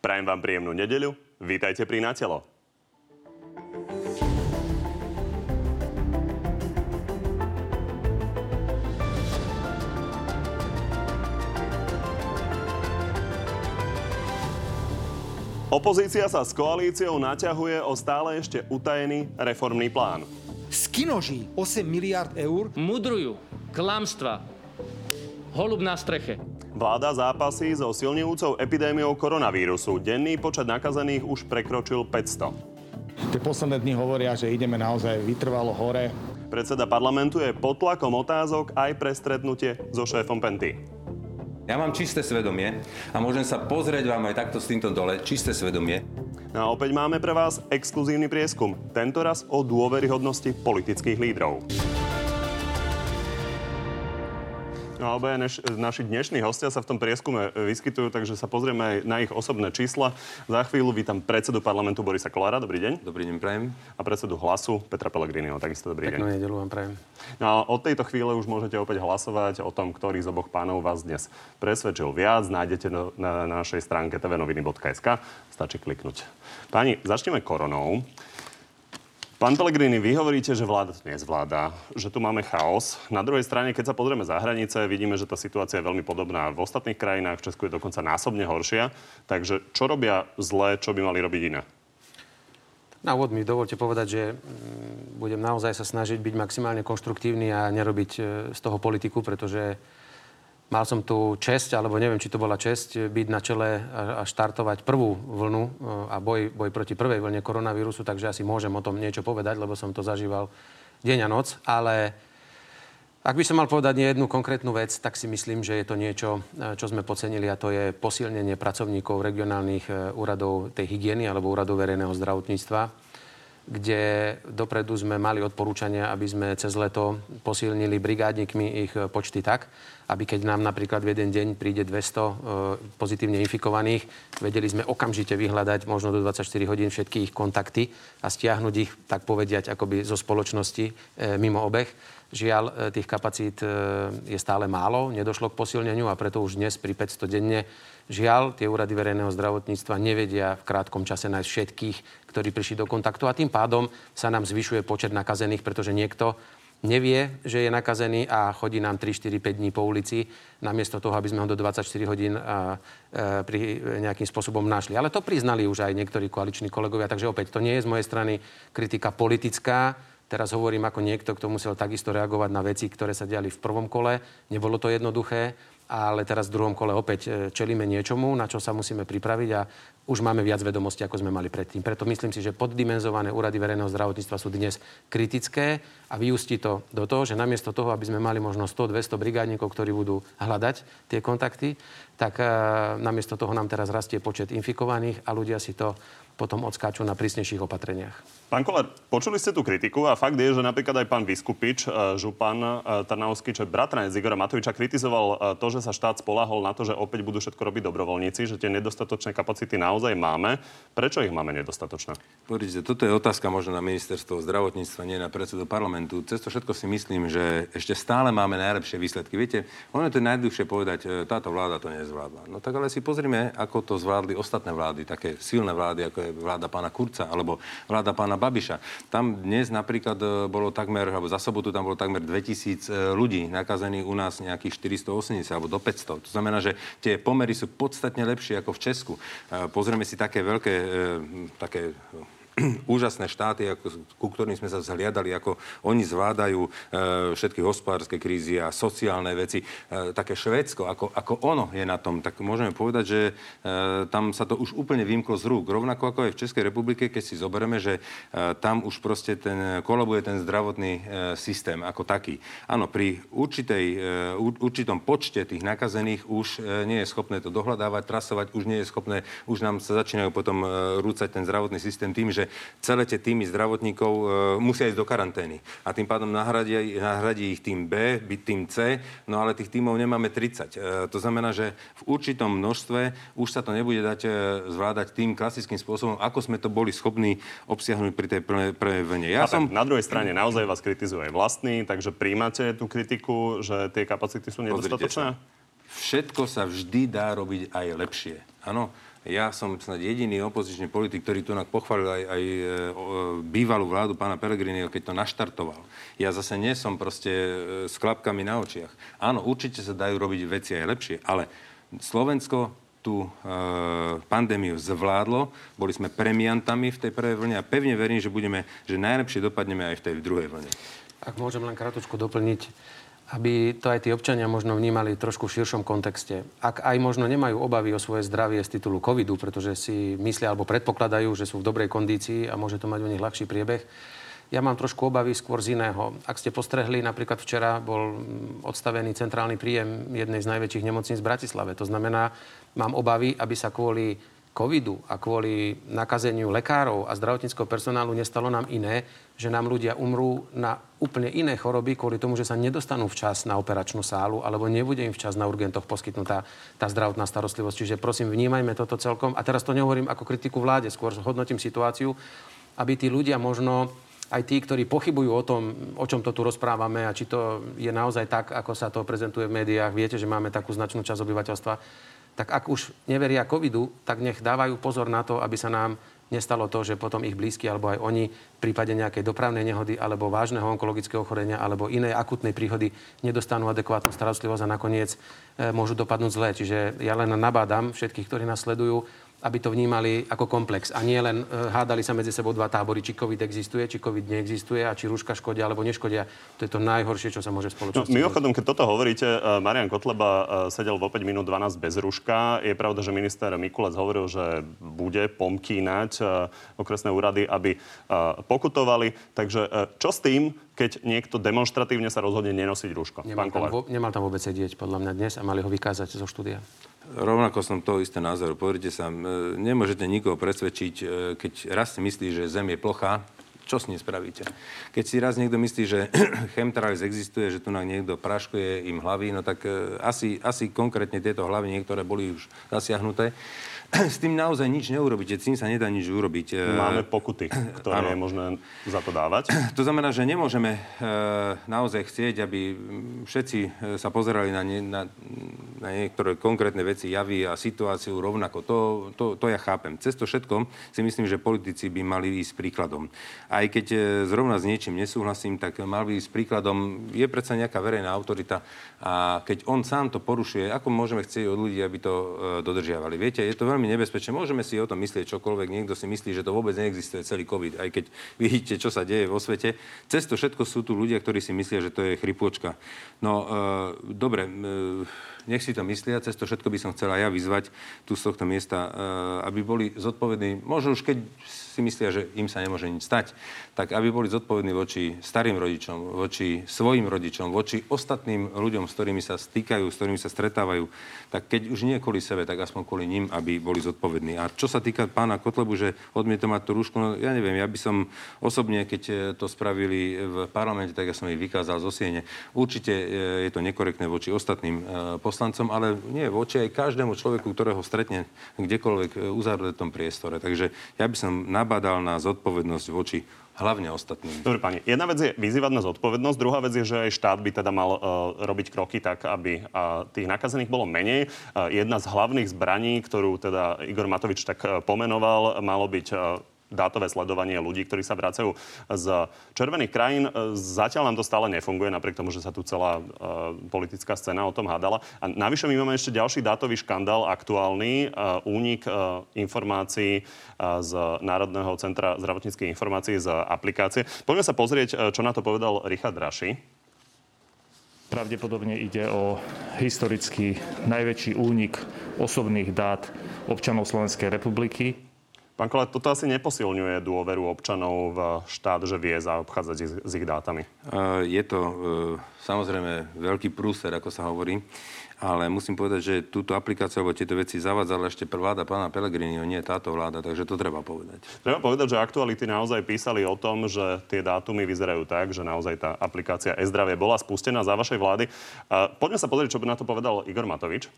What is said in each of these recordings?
Prajem vám príjemnú nedeľu. Vítajte pri Natelo. Opozícia sa s koalíciou naťahuje o stále ešte utajený reformný plán. Skinoží 8 miliard eur. Mudrujú, klamstva, holub na streche. Vláda zápasí so silnejúcou epidémiou koronavírusu. Denný počet nakazených už prekročil 500. Tie posledné dni hovoria, že ideme naozaj vytrvalo hore. Predseda parlamentu je pod tlakom otázok aj pre stretnutie so šéfom Penty. Ja mám čisté svedomie a môžem sa pozrieť vám aj takto s týmto dole, čisté svedomie. No a opäť máme pre vás exkluzívny prieskum, tentoraz o dôveryhodnosti politických lídrov. No, obaja než, naši dnešní hostia sa v tom prieskume vyskytujú, takže sa pozrieme aj na ich osobné čísla. Za chvíľu vítam predsedu parlamentu Borisa Kolára. Dobrý deň. Dobrý deň, prajem. A predsedu hlasu Petra Pellegriniho. Takisto dobrý Peknú deň. nedelu vám prajem. No a od tejto chvíle už môžete opäť hlasovať o tom, ktorý z oboch pánov vás dnes presvedčil viac. Nájdete na, na našej stránke tvnoviny.sk. Stačí kliknúť. Páni, začneme koronou. Pán Pellegrini, vy hovoríte, že vláda to nezvláda, že tu máme chaos. Na druhej strane, keď sa pozrieme za hranice, vidíme, že tá situácia je veľmi podobná v ostatných krajinách. V Česku je dokonca násobne horšia. Takže čo robia zlé, čo by mali robiť iné? Na úvod mi dovolte povedať, že mm, budem naozaj sa snažiť byť maximálne konštruktívny a nerobiť e, z toho politiku, pretože Mal som tu česť, alebo neviem, či to bola česť, byť na čele a štartovať prvú vlnu e, a boj, boj proti prvej vlne koronavírusu, takže asi môžem o tom niečo povedať, lebo som to zažíval deň a noc. Ale ak by som mal povedať jednu konkrétnu vec, tak si myslím, že je to niečo, e, čo sme pocenili a to je posilnenie pracovníkov regionálnych e, úradov tej hygieny alebo úradov verejného zdravotníctva kde dopredu sme mali odporúčania, aby sme cez leto posilnili brigádnikmi ich počty tak, aby keď nám napríklad v jeden deň príde 200 e, pozitívne infikovaných, vedeli sme okamžite vyhľadať možno do 24 hodín všetky ich kontakty a stiahnuť ich, tak povediať, akoby zo spoločnosti e, mimo obeh. Žiaľ, e, tých kapacít je stále málo, nedošlo k posilneniu a preto už dnes pri 500 denne Žiaľ, tie úrady verejného zdravotníctva nevedia v krátkom čase nájsť všetkých, ktorí prišli do kontaktu a tým pádom sa nám zvyšuje počet nakazených, pretože niekto nevie, že je nakazený a chodí nám 3, 4, 5 dní po ulici, namiesto toho, aby sme ho do 24 hodín a, a, pri nejakým spôsobom našli. Ale to priznali už aj niektorí koaliční kolegovia, takže opäť to nie je z mojej strany kritika politická. Teraz hovorím ako niekto, kto musel takisto reagovať na veci, ktoré sa diali v prvom kole. Nebolo to jednoduché ale teraz v druhom kole opäť e, čelíme niečomu, na čo sa musíme pripraviť a už máme viac vedomostí, ako sme mali predtým. Preto myslím si, že poddimenzované úrady verejného zdravotníctva sú dnes kritické a vyústi to do toho, že namiesto toho, aby sme mali možno 100-200 brigádnikov, ktorí budú hľadať tie kontakty, tak uh, namiesto toho nám teraz rastie počet infikovaných a ľudia si to potom odskáču na prísnejších opatreniach. Pán Kolár, počuli ste tú kritiku a fakt je, že napríklad aj pán Vyskupič, e, župan e, Trnavský, čo je bratranec Igora Matoviča, kritizoval e, to, že sa štát spolahol na to, že opäť budú všetko robiť dobrovoľníci, že tie nedostatočné kapacity naozaj máme. Prečo ich máme nedostatočné? Pozrite, toto je otázka možno na ministerstvo zdravotníctva, nie na predsedu parlamentu. Cez to všetko si myslím, že ešte stále máme najlepšie výsledky. Viete, ono je to najdlhšie povedať, táto vláda to nezvládla. No tak ale si pozrime, ako to zvládli ostatné vlády, také silné vlády, ako je vláda pána Kurca alebo vláda pána Babiša. Tam dnes napríklad e, bolo takmer, alebo za sobotu tam bolo takmer 2000 e, ľudí nakazených u nás nejakých 480 alebo do 500. To znamená, že tie pomery sú podstatne lepšie ako v Česku. E, pozrieme si také veľké, také úžasné štáty, ako, ku ktorým sme sa zhliadali, ako oni zvládajú e, všetky hospodárske krízy a sociálne veci. E, také Švédsko, ako, ako ono je na tom, tak môžeme povedať, že e, tam sa to už úplne vymklo z rúk. Rovnako ako aj v Českej republike, keď si zoberieme, že e, tam už proste ten, kolabuje ten zdravotný e, systém ako taký. Áno, pri určitej, e, určitom počte tých nakazených už e, nie je schopné to dohľadávať, trasovať, už nie je schopné, už nám sa začínajú potom e, rúcať ten zdravotný systém tým, že celé tie týmy zdravotníkov e, musia ísť do karantény. A tým pádom nahradí, nahradí ich tým B, byť tým C, no ale tých týmov nemáme 30. E, to znamená, že v určitom množstve už sa to nebude dať e, zvládať tým klasickým spôsobom, ako sme to boli schopní obsiahnuť pri tej prvej vlne. Ja som... Na druhej strane naozaj vás kritizuje vlastný, takže príjmate tú kritiku, že tie kapacity sú nedostatočné? všetko sa vždy dá robiť aj lepšie. Áno, ja som snad jediný opozičný politik, ktorý tu pochválil aj, aj e, bývalú vládu pána Pelegriniho, keď to naštartoval. Ja zase nie som proste e, s klapkami na očiach. Áno, určite sa dajú robiť veci aj lepšie, ale Slovensko tú e, pandémiu zvládlo, boli sme premiantami v tej prvej vlne a pevne verím, že budeme, že najlepšie dopadneme aj v tej druhej vlne. Ak môžem len krátko doplniť, aby to aj tí občania možno vnímali trošku v širšom kontexte. Ak aj možno nemajú obavy o svoje zdravie z titulu covidu, pretože si myslia alebo predpokladajú, že sú v dobrej kondícii a môže to mať u nich ľahší priebeh, ja mám trošku obavy skôr z iného. Ak ste postrehli, napríklad včera bol odstavený centrálny príjem jednej z najväčších nemocníc v Bratislave. To znamená, mám obavy, aby sa kvôli covidu a kvôli nakazeniu lekárov a zdravotníckého personálu nestalo nám iné, že nám ľudia umrú na úplne iné choroby kvôli tomu, že sa nedostanú včas na operačnú sálu alebo nebude im včas na urgentoch poskytnutá tá zdravotná starostlivosť. Čiže prosím, vnímajme toto celkom. A teraz to nehovorím ako kritiku vláde, skôr hodnotím situáciu, aby tí ľudia možno aj tí, ktorí pochybujú o tom, o čom to tu rozprávame a či to je naozaj tak, ako sa to prezentuje v médiách. Viete, že máme takú značnú časť obyvateľstva tak ak už neveria covidu, tak nech dávajú pozor na to, aby sa nám nestalo to, že potom ich blízky alebo aj oni v prípade nejakej dopravnej nehody alebo vážneho onkologického ochorenia alebo inej akutnej príhody nedostanú adekvátnu starostlivosť a nakoniec e, môžu dopadnúť zle. Čiže ja len nabádam všetkých, ktorí nás sledujú, aby to vnímali ako komplex a nie len e, hádali sa medzi sebou dva tábory, či COVID existuje, či COVID neexistuje a či rúška škodia alebo neškodia. To je to najhoršie, čo sa môže spoločnosti. No, mimochodom, keď toto hovoríte, e, Marian Kotleba e, sedel vo 5 minút 12 bez rúška. Je pravda, že minister Mikulec hovoril, že bude pomkínať okresné úrady, aby pokutovali. Takže čo s tým, keď niekto demonstratívne sa rozhodne nenosiť rúško? Nemal, tam, vo, nemal tam vôbec sedieť, podľa mňa dnes a mali ho vykázať zo štúdia. Rovnako som to isté názoru. Pozrite sa, nemôžete nikoho presvedčiť, e, keď raz si myslí, že Zem je plochá, čo s ním spravíte? Keď si raz niekto myslí, že chemtralis existuje, že tu nám niekto praškuje im hlavy, no tak e, asi, asi konkrétne tieto hlavy niektoré boli už zasiahnuté. S tým naozaj nič neurobíte, s tým sa nedá nič urobiť. E, Máme pokuty, ktoré ano. je možné za to dávať. To znamená, že nemôžeme e, naozaj chcieť, aby všetci e, sa pozerali na, nie, na, na niektoré konkrétne veci, javy a situáciu rovnako. To, to, to ja chápem. Cez to všetko si myslím, že politici by mali ísť príkladom. Aj keď zrovna s niečím nesúhlasím, tak mal by ísť príkladom. Je predsa nejaká verejná autorita a keď on sám to porušuje, ako môžeme chcieť od ľudí, aby to dodržiavali? Viete, je to veľmi veľmi nebezpečné. Môžeme si o tom myslieť čokoľvek. Niekto si myslí, že to vôbec neexistuje celý COVID, aj keď vidíte, čo sa deje vo svete. Cez to všetko sú tu ľudia, ktorí si myslia, že to je chrypôčka. No, e, dobre, e, nech si to myslia, cez to všetko by som chcela ja vyzvať tu z tohto miesta, e, aby boli zodpovední, možno už keď si myslia, že im sa nemôže nič stať, tak aby boli zodpovední voči starým rodičom, voči svojim rodičom, voči ostatným ľuďom, s ktorými sa stýkajú, s ktorými sa stretávajú, tak keď už nie kvôli sebe, tak aspoň kvôli ním, aby boli zodpovední. A čo sa týka pána Kotlebu, že odmieto mať tú rúšku, no ja neviem, ja by som osobne, keď e, to spravili v parlamente, tak ja som ich vykázal zo siene. Určite e, je to nekorektné voči ostatným e, poslancom, ale nie voči aj každému človeku, ktorého stretne kdekoľvek uzavretom priestore. Takže ja by som nabádal na zodpovednosť voči hlavne ostatným. Dobre, pani. Jedna vec je vyzývať na zodpovednosť, druhá vec je, že aj štát by teda mal uh, robiť kroky tak, aby uh, tých nakazených bolo menej. Uh, jedna z hlavných zbraní, ktorú teda Igor Matovič tak uh, pomenoval, malo byť uh, dátové sledovanie ľudí, ktorí sa vracajú z červených krajín. Zatiaľ nám to stále nefunguje, napriek tomu, že sa tu celá uh, politická scéna o tom hádala. A navyše my máme ešte ďalší dátový škandál, aktuálny, uh, únik uh, informácií z Národného centra zdravotníckých informácií z aplikácie. Poďme sa pozrieť, čo na to povedal Richard Raši. Pravdepodobne ide o historicky najväčší únik osobných dát občanov Slovenskej republiky. Pán Kolet, toto asi neposilňuje dôveru občanov v štát, že vie zaobchádzať s ich dátami? Je to e, samozrejme veľký prúser, ako sa hovorí. Ale musím povedať, že túto aplikáciu alebo tieto veci zavádzala ešte vláda pána Pellegriniho, nie táto vláda, takže to treba povedať. Treba povedať, že aktuality naozaj písali o tom, že tie dátumy vyzerajú tak, že naozaj tá aplikácia e-zdravie bola spustená za vašej vlády. Poďme sa pozrieť, čo by na to povedal Igor Matovič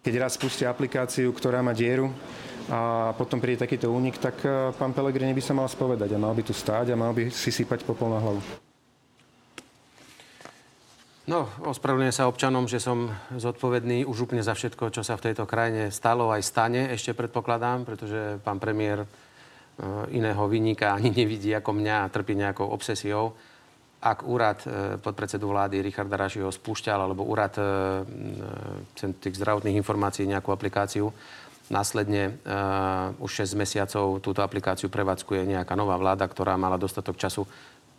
keď raz spustia aplikáciu, ktorá má dieru a potom príde takýto únik, tak e, pán Pelegrini by sa mal spovedať a mal by tu stáť a mal by si sypať popol na hlavu. No, ospravedlňujem sa občanom, že som zodpovedný už úplne za všetko, čo sa v tejto krajine stalo aj stane, ešte predpokladám, pretože pán premiér e, iného vynika ani nevidí ako mňa a trpí nejakou obsesiou. Ak úrad e, podpredsedu vlády Richarda Rašiho spúšťal, alebo úrad e, tých zdravotných informácií nejakú aplikáciu, Následne uh, už 6 mesiacov túto aplikáciu prevádzkuje nejaká nová vláda, ktorá mala dostatok času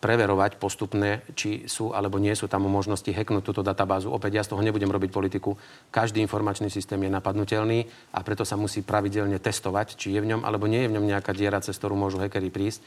preverovať postupne, či sú alebo nie sú tam možnosti hacknúť túto databázu. Opäť ja z toho nebudem robiť politiku. Každý informačný systém je napadnutelný a preto sa musí pravidelne testovať, či je v ňom alebo nie je v ňom nejaká diera, cez ktorú môžu hackeri prísť.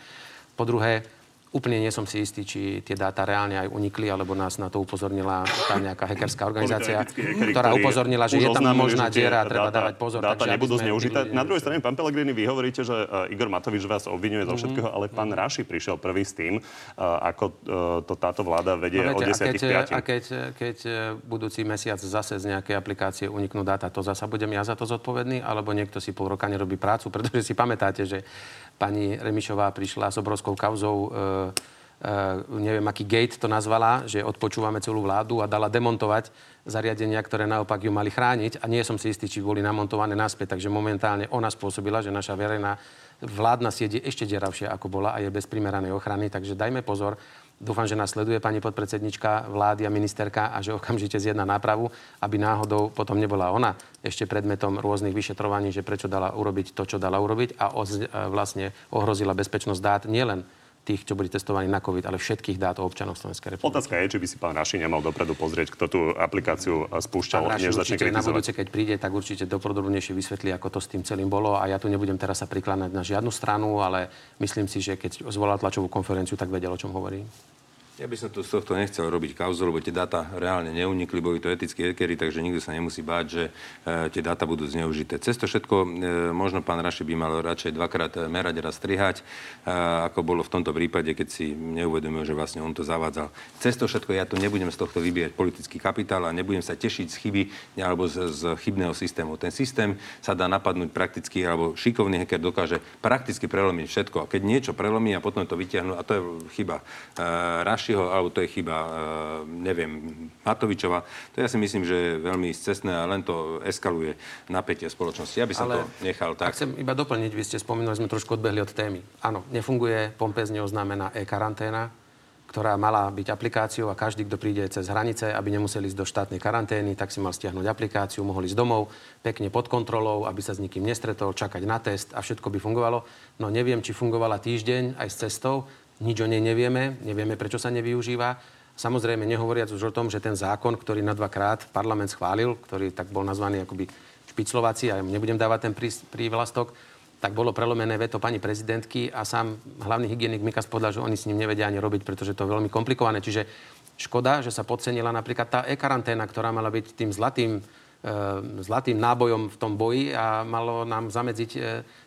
Po druhé, Úplne nie som si istý, či tie dáta reálne aj unikli, alebo nás na to upozornila tá nejaká hackerská organizácia, ktorá upozornila, že je tam možná diera a treba dáta, dávať pozor. Dáta takže nebudú zneužité. Na druhej strane, pán Pelegrini, vy hovoríte, že uh, Igor Matovič vás obvinuje zo mhm. všetkého, ale pán mm-hmm. Raši prišiel prvý s tým, uh, ako uh, to táto vláda vedie no, viete, o 10 A keď, a keď, keď budúci mesiac zase z nejakej aplikácie uniknú dáta, to zasa budem ja za to zodpovedný, alebo niekto si pol roka nerobí prácu, pretože si pamätáte, že pani Remišová prišla s obrovskou kauzou, e, e, neviem, aký gate to nazvala, že odpočúvame celú vládu a dala demontovať zariadenia, ktoré naopak ju mali chrániť. A nie som si istý, či boli namontované naspäť. Takže momentálne ona spôsobila, že naša verejná vládna sieť je ešte deravšia, ako bola a je bez primeranej ochrany. Takže dajme pozor. Dúfam, že nás sleduje pani podpredsednička vlády a ministerka a že okamžite zjedna nápravu, aby náhodou potom nebola ona ešte predmetom rôznych vyšetrovaní, že prečo dala urobiť to, čo dala urobiť a vlastne ohrozila bezpečnosť dát nielen tých, čo boli testovaní na COVID, ale všetkých dát o občanov Slovenskej republiky. Otázka je, či by si pán Raši nemal dopredu pozrieť, kto tú aplikáciu spúšťal, pán než začne kritizovať. Na budúce, keď príde, tak určite dopodrobnejšie vysvetlí, ako to s tým celým bolo. A ja tu nebudem teraz sa prikláňať na žiadnu stranu, ale myslím si, že keď zvolal tlačovú konferenciu, tak vedel, o čom hovorí. Ja by som tu z tohto nechcel robiť kauzu, lebo tie dáta reálne neunikli, boli to etickí hekery, takže nikto sa nemusí báť, že e, tie dáta budú zneužité. Cez to všetko e, možno pán Raši by mal radšej dvakrát merať, raz strihať, e, ako bolo v tomto prípade, keď si neuvedomil, že vlastne on to zavádzal. Cez to všetko ja tu nebudem z tohto vybíjať politický kapitál a nebudem sa tešiť z chyby alebo z, z chybného systému. Ten systém sa dá napadnúť prakticky, alebo šikovný hacker dokáže prakticky prelomiť všetko. A keď niečo prelomí a potom to vyťahnú, a to je chyba e, Rašiho, alebo to je chyba, e, neviem, Matovičova. To ja si myslím, že je veľmi cestné a len to eskaluje napätie spoločnosti. Ja by som Ale to nechal tak. Chcem iba doplniť, vy ste spomínali, sme trošku odbehli od témy. Áno, nefunguje pompezne oznámená e-karanténa, ktorá mala byť aplikáciou a každý, kto príde cez hranice, aby nemuseli ísť do štátnej karantény, tak si mal stiahnuť aplikáciu, mohol ísť domov, pekne pod kontrolou, aby sa s nikým nestretol, čakať na test a všetko by fungovalo. No neviem, či fungovala týždeň aj s cestou, nič o nej nevieme, nevieme, prečo sa nevyužíva. Samozrejme, nehovoriac už o tom, že ten zákon, ktorý na dvakrát parlament schválil, ktorý tak bol nazvaný akoby špiclovací, a nebudem dávať ten prívlastok, tak bolo prelomené veto pani prezidentky a sám hlavný hygienik Mikas povedal, že oni s ním nevedia ani robiť, pretože to je veľmi komplikované. Čiže škoda, že sa podcenila napríklad tá e-karanténa, ktorá mala byť tým zlatým, e, zlatým nábojom v tom boji a malo nám zamedziť e,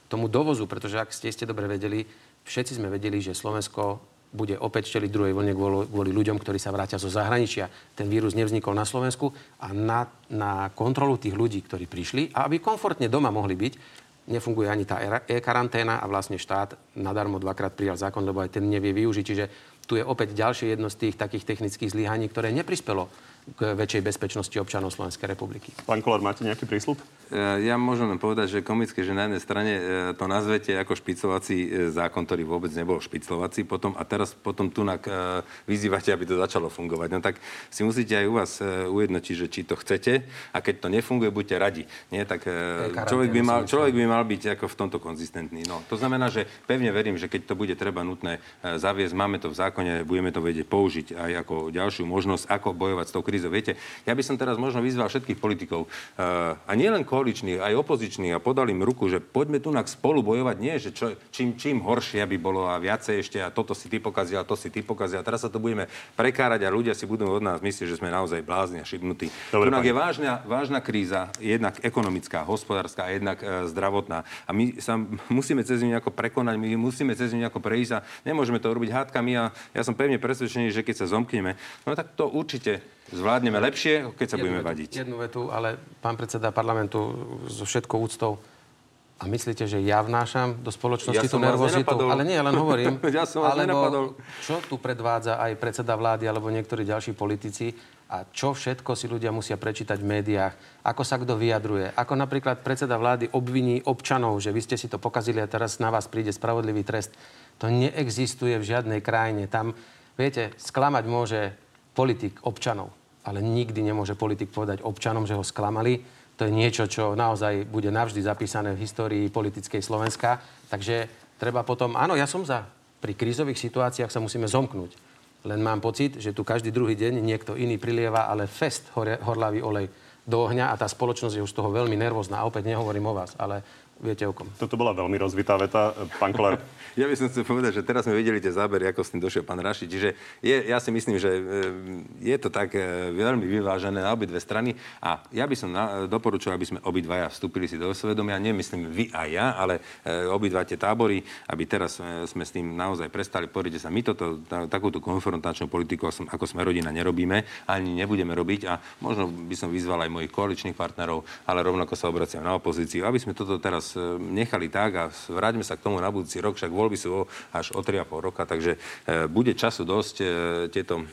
tomu dovozu, pretože ak ste, ste dobre vedeli, všetci sme vedeli, že Slovensko bude opäť čeliť druhej vlne kvôli, ľuďom, ktorí sa vrátia zo zahraničia. Ten vírus nevznikol na Slovensku a na, na kontrolu tých ľudí, ktorí prišli a aby komfortne doma mohli byť, nefunguje ani tá e-karanténa a vlastne štát nadarmo dvakrát prijal zákon, lebo aj ten nevie využiť. Čiže tu je opäť ďalšie jedno z tých takých technických zlyhaní, ktoré neprispelo k väčšej bezpečnosti občanov Slovenskej republiky. Pán Kolár, máte nejaký prísľub? E, ja môžem povedať, že komické, že na jednej strane e, to nazvete ako špicovací e, zákon, ktorý vôbec nebol špiclovací, potom, a teraz potom tu vyzývate, aby to začalo fungovať. No tak si musíte aj u vás ujednotiť, že či to chcete a keď to nefunguje, buďte radi. Nie, tak človek by, mal, človek by mal byť ako v tomto konzistentný. No, to znamená, že pevne verím, že keď to bude treba nutné zaviesť, máme to v zákone, budeme to vedieť použiť aj ako ďalšiu možnosť, ako bojovať s tou krízou. Viete, ja by som teraz možno vyzval všetkých politikov, a nielen koaličných, aj opozičných a podali im ruku, že poďme tu spolu bojovať. Nie, že čo, čím, čím horšie by bolo a viacej ešte a toto si ty pokazil a to si ty pokazil. A teraz sa to budeme prekárať a ľudia si budú od nás myslieť, že sme naozaj blázni a šibnutí. Dobre, je vážna, vážna kríza, jednak ekonomická, hospodárska a jednak e, zdravotná. A my sa musíme cez ňu nejako prekonať, my musíme cez ňu nejako prejsť a nemôžeme to robiť hádkami a ja som pevne presvedčený, že keď sa zomkneme, no tak to určite zvládneme lepšie, keď sa jednu budeme vetu, vadiť. Jednu vetu, ale pán predseda parlamentu so všetkou úctou, A myslíte, že ja vnášam do spoločnosti Ja tú nervozitu? Ale nie, len hovorím. Ja som vás alebo nenapadol. čo tu predvádza aj predseda vlády alebo niektorí ďalší politici a čo všetko si ľudia musia prečítať v médiách, ako sa kto vyjadruje. Ako napríklad predseda vlády obviní občanov, že vy ste si to pokazili a teraz na vás príde spravodlivý trest. To neexistuje v žiadnej krajine. Tam, viete, sklamať môže politik občanov, ale nikdy nemôže politik povedať občanom, že ho sklamali. To je niečo, čo naozaj bude navždy zapísané v histórii politickej Slovenska. Takže treba potom... Áno, ja som za. Pri krízových situáciách sa musíme zomknúť. Len mám pocit, že tu každý druhý deň niekto iný prilieva, ale fest hore, horlavý olej do ohňa a tá spoločnosť je už z toho veľmi nervózna. A opäť nehovorím o vás, ale viete o kom. Toto bola veľmi rozvitá veta. Pán Koller, Ja by som chcel povedať, že teraz sme videli tie zábery, ako s tým došiel pán Raši. Čiže je, ja si myslím, že e, je to tak e, veľmi vyvážené na obidve strany a ja by som na, doporučil, aby sme obidvaja vstúpili si do svedomia. Nemyslím vy a ja, ale obidva tie tábory, aby teraz sme s tým naozaj prestali. Pozrite sa, my toto, ta, takúto konfrontačnú politiku, ako sme rodina, nerobíme, ani nebudeme robiť a možno by som vyzval aj mojich koaličných partnerov, ale rovnako sa obraciam na opozíciu, aby sme toto teraz e, nechali tak a vráťme sa k tomu na budúci rok, však voľby sú až o 3,5 roka, takže e, bude času dosť e, tieto e,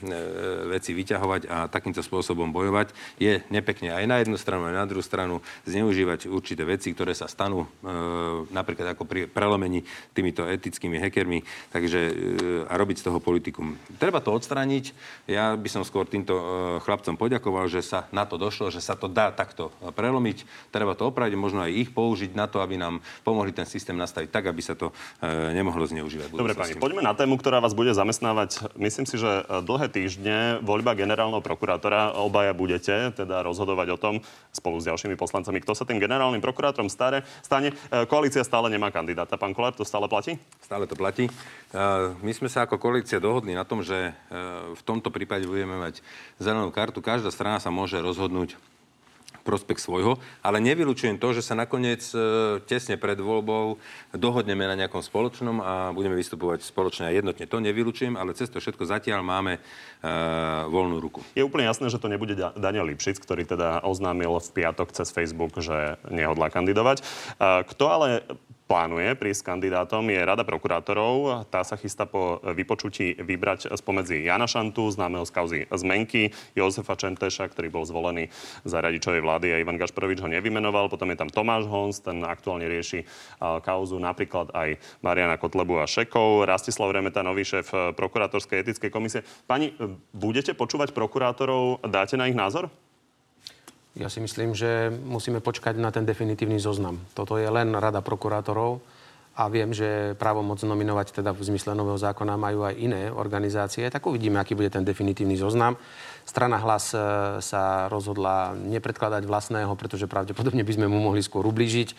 veci vyťahovať a takýmto spôsobom bojovať. Je nepekne aj na jednu stranu, aj na druhú stranu zneužívať určité veci, ktoré sa stanú napríklad ako pri prelomení týmito etickými hackermi, takže a robiť z toho politikum. Treba to odstrániť. Ja by som skôr týmto chlapcom poďakoval, že sa na to došlo, že sa to dá takto prelomiť. Treba to opraviť, možno aj ich použiť na to, aby nám pomohli ten systém nastaviť tak, aby sa to e, nemohlo zneužívať. Dobre, pani, poďme na tému, ktorá vás bude zamestnávať. Myslím si, že e, dlhé týždne voľba generálneho prokurátora, obaja budete teda rozhodovať o tom spolu s ďalšími poslancami, kto sa tým generálnym prokurátorom stane. stane. E, Koalícia stále nemá kandidáta. Pán Kolár, to stále platí? Stále to platí. My sme sa ako koalícia dohodli na tom, že v tomto prípade budeme mať zelenú kartu. Každá strana sa môže rozhodnúť prospech svojho, ale nevylučujem to, že sa nakoniec uh, tesne pred voľbou dohodneme na nejakom spoločnom a budeme vystupovať spoločne a jednotne. To nevylučujem, ale cez to všetko zatiaľ máme uh, voľnú ruku. Je úplne jasné, že to nebude Da- Daniel Lipšic, ktorý teda oznámil v piatok cez Facebook, že nehodlá kandidovať. E, Kto ale plánuje prísť kandidátom je Rada prokurátorov. Tá sa chystá po vypočutí vybrať spomedzi Jana Šantu, známeho z kauzy Zmenky, Jozefa Čenteša, ktorý bol zvolený za radičovej vlády a Ivan Gašparovič ho nevymenoval. Potom je tam Tomáš Hons, ten aktuálne rieši kauzu napríklad aj Mariana Kotlebu a Šekov, Rastislav Remeta, nový šéf e, prokurátorskej etickej komisie. Pani, e, budete počúvať prokurátorov, dáte na ich názor? Ja si myslím, že musíme počkať na ten definitívny zoznam. Toto je len rada prokurátorov a viem, že právomoc nominovať teda v zmysle nového zákona majú aj iné organizácie. Tak uvidíme, aký bude ten definitívny zoznam. Strana Hlas e, sa rozhodla nepredkladať vlastného, pretože pravdepodobne by sme mu mohli skôr ublížiť e,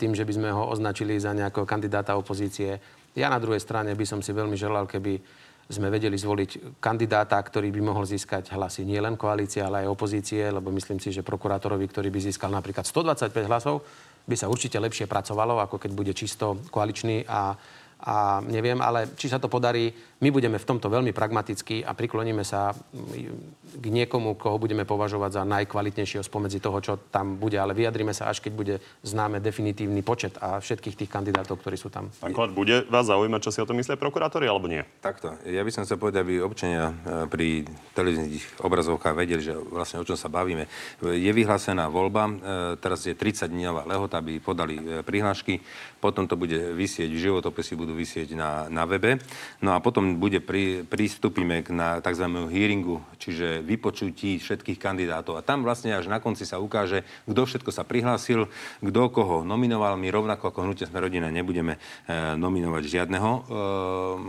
tým, že by sme ho označili za nejakého kandidáta opozície. Ja na druhej strane by som si veľmi želal, keby sme vedeli zvoliť kandidáta, ktorý by mohol získať hlasy nielen koalície, ale aj opozície, lebo myslím si, že prokurátorovi, ktorý by získal napríklad 125 hlasov, by sa určite lepšie pracovalo, ako keď bude čisto koaličný a, a neviem, ale či sa to podarí, my budeme v tomto veľmi pragmatickí a prikloníme sa mm, k niekomu, koho budeme považovať za najkvalitnejšieho spomedzi toho, čo tam bude, ale vyjadrime sa až keď bude známe definitívny počet a všetkých tých kandidátov, ktorí sú tam. Pán Kolár, bude vás zaujímať, čo si o tom myslia prokurátori, alebo nie? Takto. Ja by som chcel povedať, aby občania e, pri televíznych obrazovkách vedeli, že vlastne o čom sa bavíme. Je vyhlásená voľba, e, teraz je 30 dňová lehota, aby podali e, prihlášky, potom to bude vysieť, životopisy budú vysieť na, na webe, no a potom bude pri, pristúpime k na tzv. hearingu, čiže vypočutí všetkých kandidátov. A tam vlastne až na konci sa ukáže, kto všetko sa prihlásil, kto koho nominoval. My rovnako ako hnutie sme rodina nebudeme e, nominovať žiadneho e,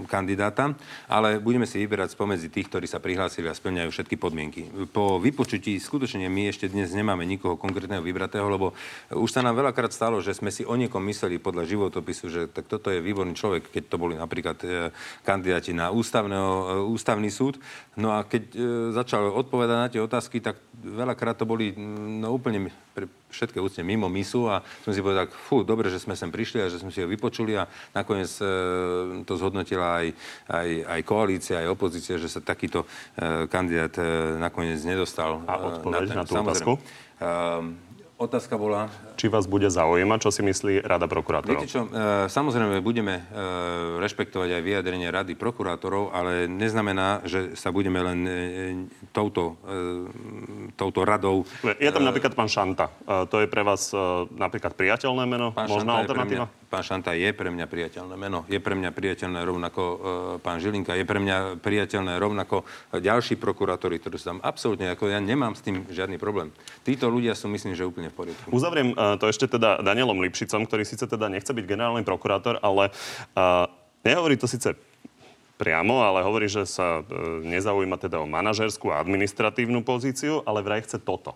kandidáta, ale budeme si vyberať spomedzi tých, ktorí sa prihlásili a splňajú všetky podmienky. Po vypočutí skutočne my ešte dnes nemáme nikoho konkrétneho vybratého, lebo už sa nám veľakrát stalo, že sme si o niekom mysleli podľa životopisu, že tak toto je výborný človek, keď to boli napríklad e, kandidáti na ústavného, e, ústavný súd. No a keď e, začal odpovedať na tie otázky, tak veľakrát to boli mm, no, úplne pre všetké úcne mimo misu a som si povedal, fú, dobre, že sme sem prišli a že sme si ho vypočuli a nakoniec e, to zhodnotila aj, aj, aj koalícia, aj opozícia, že sa takýto e, kandidát e, nakoniec nedostal. A odpoveď na tú Samozrejme. otázku? Ehm, Otázka bola... Či vás bude zaujímať, čo si myslí Rada prokurátorov? Viete čo, e, samozrejme budeme e, rešpektovať aj vyjadrenie Rady prokurátorov, ale neznamená, že sa budeme len e, touto, e, touto radou... Je tam napríklad pán Šanta. E, to je pre vás e, napríklad priateľné meno? Pán Možná Šanta alternatíva? mňa, pán Šanta je pre mňa priateľné meno. Je pre mňa priateľné rovnako e, pán Žilinka. Je pre mňa priateľné rovnako ďalší prokurátori, ktorí sú tam absolútne, ako ja nemám s tým žiadny problém. Títo ľudia sú, myslím, že úplne v poriadku. Uzavriem uh, to ešte teda Danielom Lipšicom, ktorý síce teda nechce byť generálny prokurátor, ale uh, nehovorí to síce priamo, ale hovorí, že sa uh, nezaujíma teda o manažerskú a administratívnu pozíciu, ale vraj chce toto.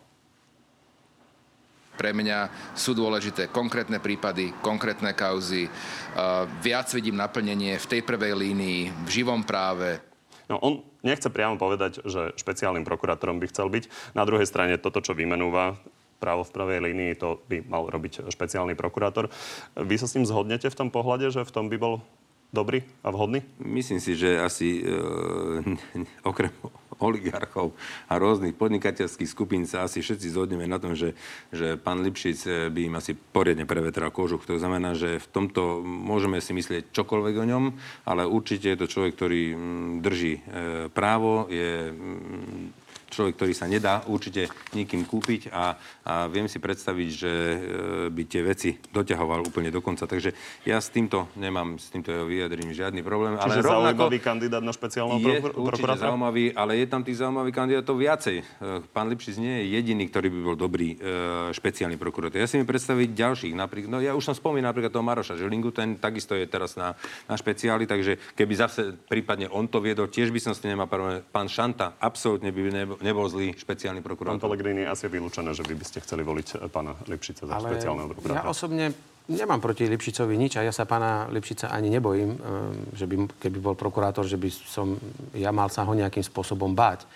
Pre mňa sú dôležité konkrétne prípady, konkrétne kauzy. Uh, viac vidím naplnenie v tej prvej línii, v živom práve, No, on nechce priamo povedať, že špeciálnym prokurátorom by chcel byť. Na druhej strane toto, čo vymenúva právo v prvej línii, to by mal robiť špeciálny prokurátor. Vy sa s ním zhodnete v tom pohľade, že v tom by bol dobrý a vhodný? Myslím si, že asi e, okrem oligarchov a rôznych podnikateľských skupín sa asi všetci zhodneme na tom, že, že pán Lipšic e, by im asi poriadne prevetral kožuch. To znamená, že v tomto môžeme si myslieť čokoľvek o ňom, ale určite je to človek, ktorý mm, drží e, právo, je mm, človek, ktorý sa nedá určite nikým kúpiť a, a viem si predstaviť, že e, by tie veci doťahoval úplne do konca. Takže ja s týmto nemám, s týmto jeho vyjadrením žiadny problém. Čiže ale zaujímavý kandidát na špeciálneho je pro, určite zaujímavý, ale je tam tých zaujímavých kandidátov viacej. E, pán Lipšic nie je jediný, ktorý by bol dobrý e, špeciálny prokurátor. Ja si mi predstaviť ďalších. Napríklad, no ja už som spomínal napríklad toho Maroša Žilingu, ten takisto je teraz na, na špeciáli, takže keby zase prípadne on to viedol, tiež by som s tým nemal problém. Pán Šanta absolútne by nebol, nebol zlý špeciálny prokurátor. Pán Pellegrini, asi je vylúčené, že vy by ste chceli voliť eh, pána Lipšica za Ale špeciálneho prokurátora. Ja osobne nemám proti Lipšicovi nič a ja sa pána Lipšica ani nebojím, eh, že by, keby bol prokurátor, že by som ja mal sa ho nejakým spôsobom báť.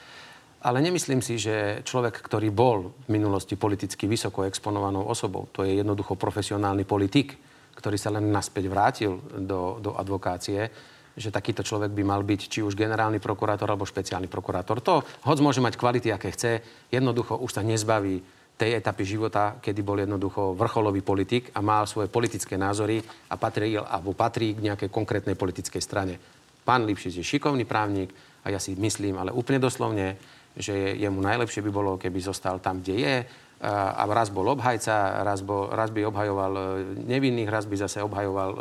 Ale nemyslím si, že človek, ktorý bol v minulosti politicky vysoko exponovanou osobou, to je jednoducho profesionálny politik, ktorý sa len naspäť vrátil do, do advokácie, že takýto človek by mal byť či už generálny prokurátor alebo špeciálny prokurátor. To, hoď môže mať kvality, aké chce, jednoducho už sa nezbaví tej etapy života, kedy bol jednoducho vrcholový politik a mal svoje politické názory a patrí, alebo patrí k nejakej konkrétnej politickej strane. Pán Lipšic je šikovný právnik a ja si myslím, ale úplne doslovne, že jemu najlepšie by bolo, keby zostal tam, kde je, a raz bol obhajca, raz, bol, raz by obhajoval e, nevinných, raz by zase obhajoval e,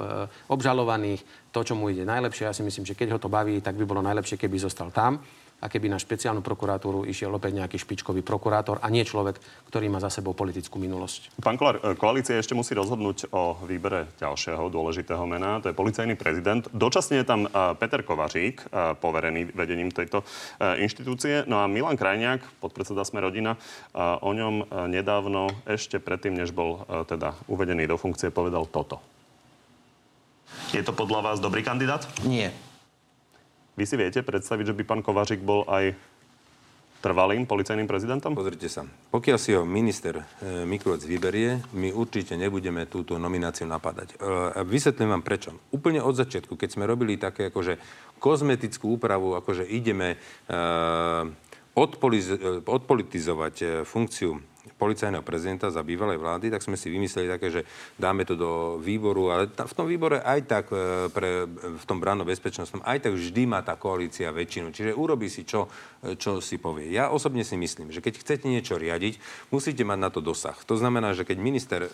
obžalovaných. To, čo mu ide najlepšie, ja si myslím, že keď ho to baví, tak by bolo najlepšie, keby zostal tam a keby na špeciálnu prokuratúru išiel opäť nejaký špičkový prokurátor a nie človek, ktorý má za sebou politickú minulosť. Pán Kolár, e, koalícia ešte musí rozhodnúť o výbere ďalšieho dôležitého mena, to je policajný prezident. Dočasne je tam e, Peter Kovařík, e, poverený vedením tejto inštitúcie. No a Milan Krajniak, podpredseda Sme rodina, o ňom nedávno, ešte predtým, než bol teda uvedený do funkcie, povedal toto. Je to podľa vás dobrý kandidát? Nie. Vy si viete predstaviť, že by pán Kovařík bol aj trvalým policajným prezidentom? Pozrite sa. Pokiaľ si ho minister e, Mikulec vyberie, my určite nebudeme túto nomináciu napadať. E, vysvetlím vám prečo. Úplne od začiatku, keď sme robili také akože kozmetickú úpravu, akože ideme e, e, odpolitizovať e, funkciu policajného prezidenta za bývalej vlády, tak sme si vymysleli také, že dáme to do výboru, ale v tom výbore aj tak e, pre, v tom branno bezpečnostnom, aj tak vždy má tá koalícia väčšinu. Čiže urobí si, čo, e, čo si povie. Ja osobne si myslím, že keď chcete niečo riadiť, musíte mať na to dosah. To znamená, že keď minister, e,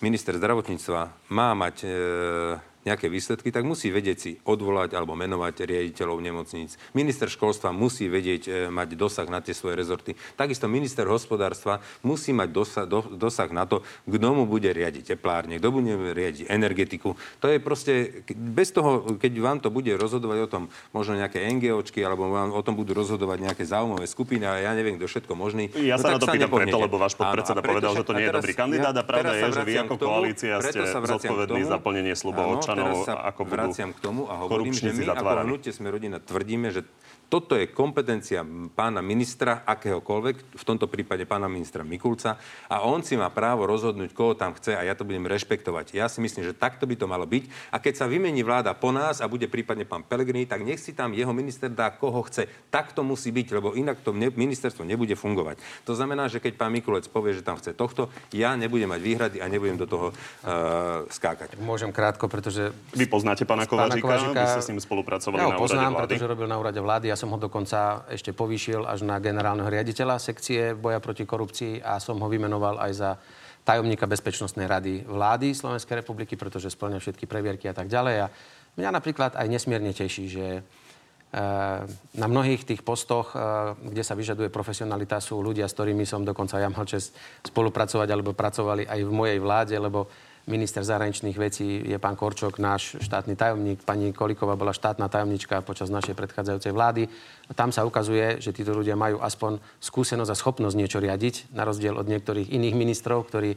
minister zdravotníctva má mať nejaké výsledky, tak musí vedieť si odvolať alebo menovať riaditeľov nemocníc. Minister školstva musí vedieť e, mať dosah na tie svoje rezorty. Takisto minister hospodárstva musí mať dosah, do, dosah na to, kto mu bude riadiť teplárne, kto bude riadiť energetiku. To je proste, bez toho, keď vám to bude rozhodovať o tom možno nejaké NGOčky, alebo vám o tom budú rozhodovať nejaké záujmové skupiny a ja neviem, kto všetko možný. Ja no, sa na to pýtam preto, lebo váš podpredseda povedal, že to nie je dobrý kandidát a pravda je, že vy ako koalícia ste zodpovední za plnenie slubov občanov, sa ako vraciam k tomu a hovorím, že my ako hnutie sme rodina tvrdíme, že Toto je kompetencia pána ministra, akéhokoľvek, v tomto prípade pána ministra Mikulca, a on si má právo rozhodnúť, koho tam chce a ja to budem rešpektovať. Ja si myslím, že takto by to malo byť. A keď sa vymení vláda po nás a bude prípadne pán Pelegrini, tak nech si tam jeho minister dá, koho chce. Tak to musí byť, lebo inak to ne, ministerstvo nebude fungovať. To znamená, že keď pán Mikulec povie, že tam chce tohto, ja nebudem mať výhrady a nebudem do toho uh, skákať. Môžem krátko, pretože... Vy poznáte pána Kovažika? Kovažika vy ste s ním spolupracovali ja na úrade poznám, vlády? pretože robil na úrade vlády. Ja som ho dokonca ešte povýšil až na generálneho riaditeľa sekcie boja proti korupcii a som ho vymenoval aj za tajomníka Bezpečnostnej rady vlády Slovenskej republiky, pretože splňa všetky previerky a tak ďalej. A mňa napríklad aj nesmierne teší, že eh, na mnohých tých postoch, eh, kde sa vyžaduje profesionalita, sú ľudia, s ktorými som dokonca ja mal čest spolupracovať alebo pracovali aj v mojej vláde, lebo minister zahraničných vecí je pán Korčok, náš štátny tajomník. Pani Koliková bola štátna tajomnička počas našej predchádzajúcej vlády. Tam sa ukazuje, že títo ľudia majú aspoň skúsenosť a schopnosť niečo riadiť, na rozdiel od niektorých iných ministrov, ktorí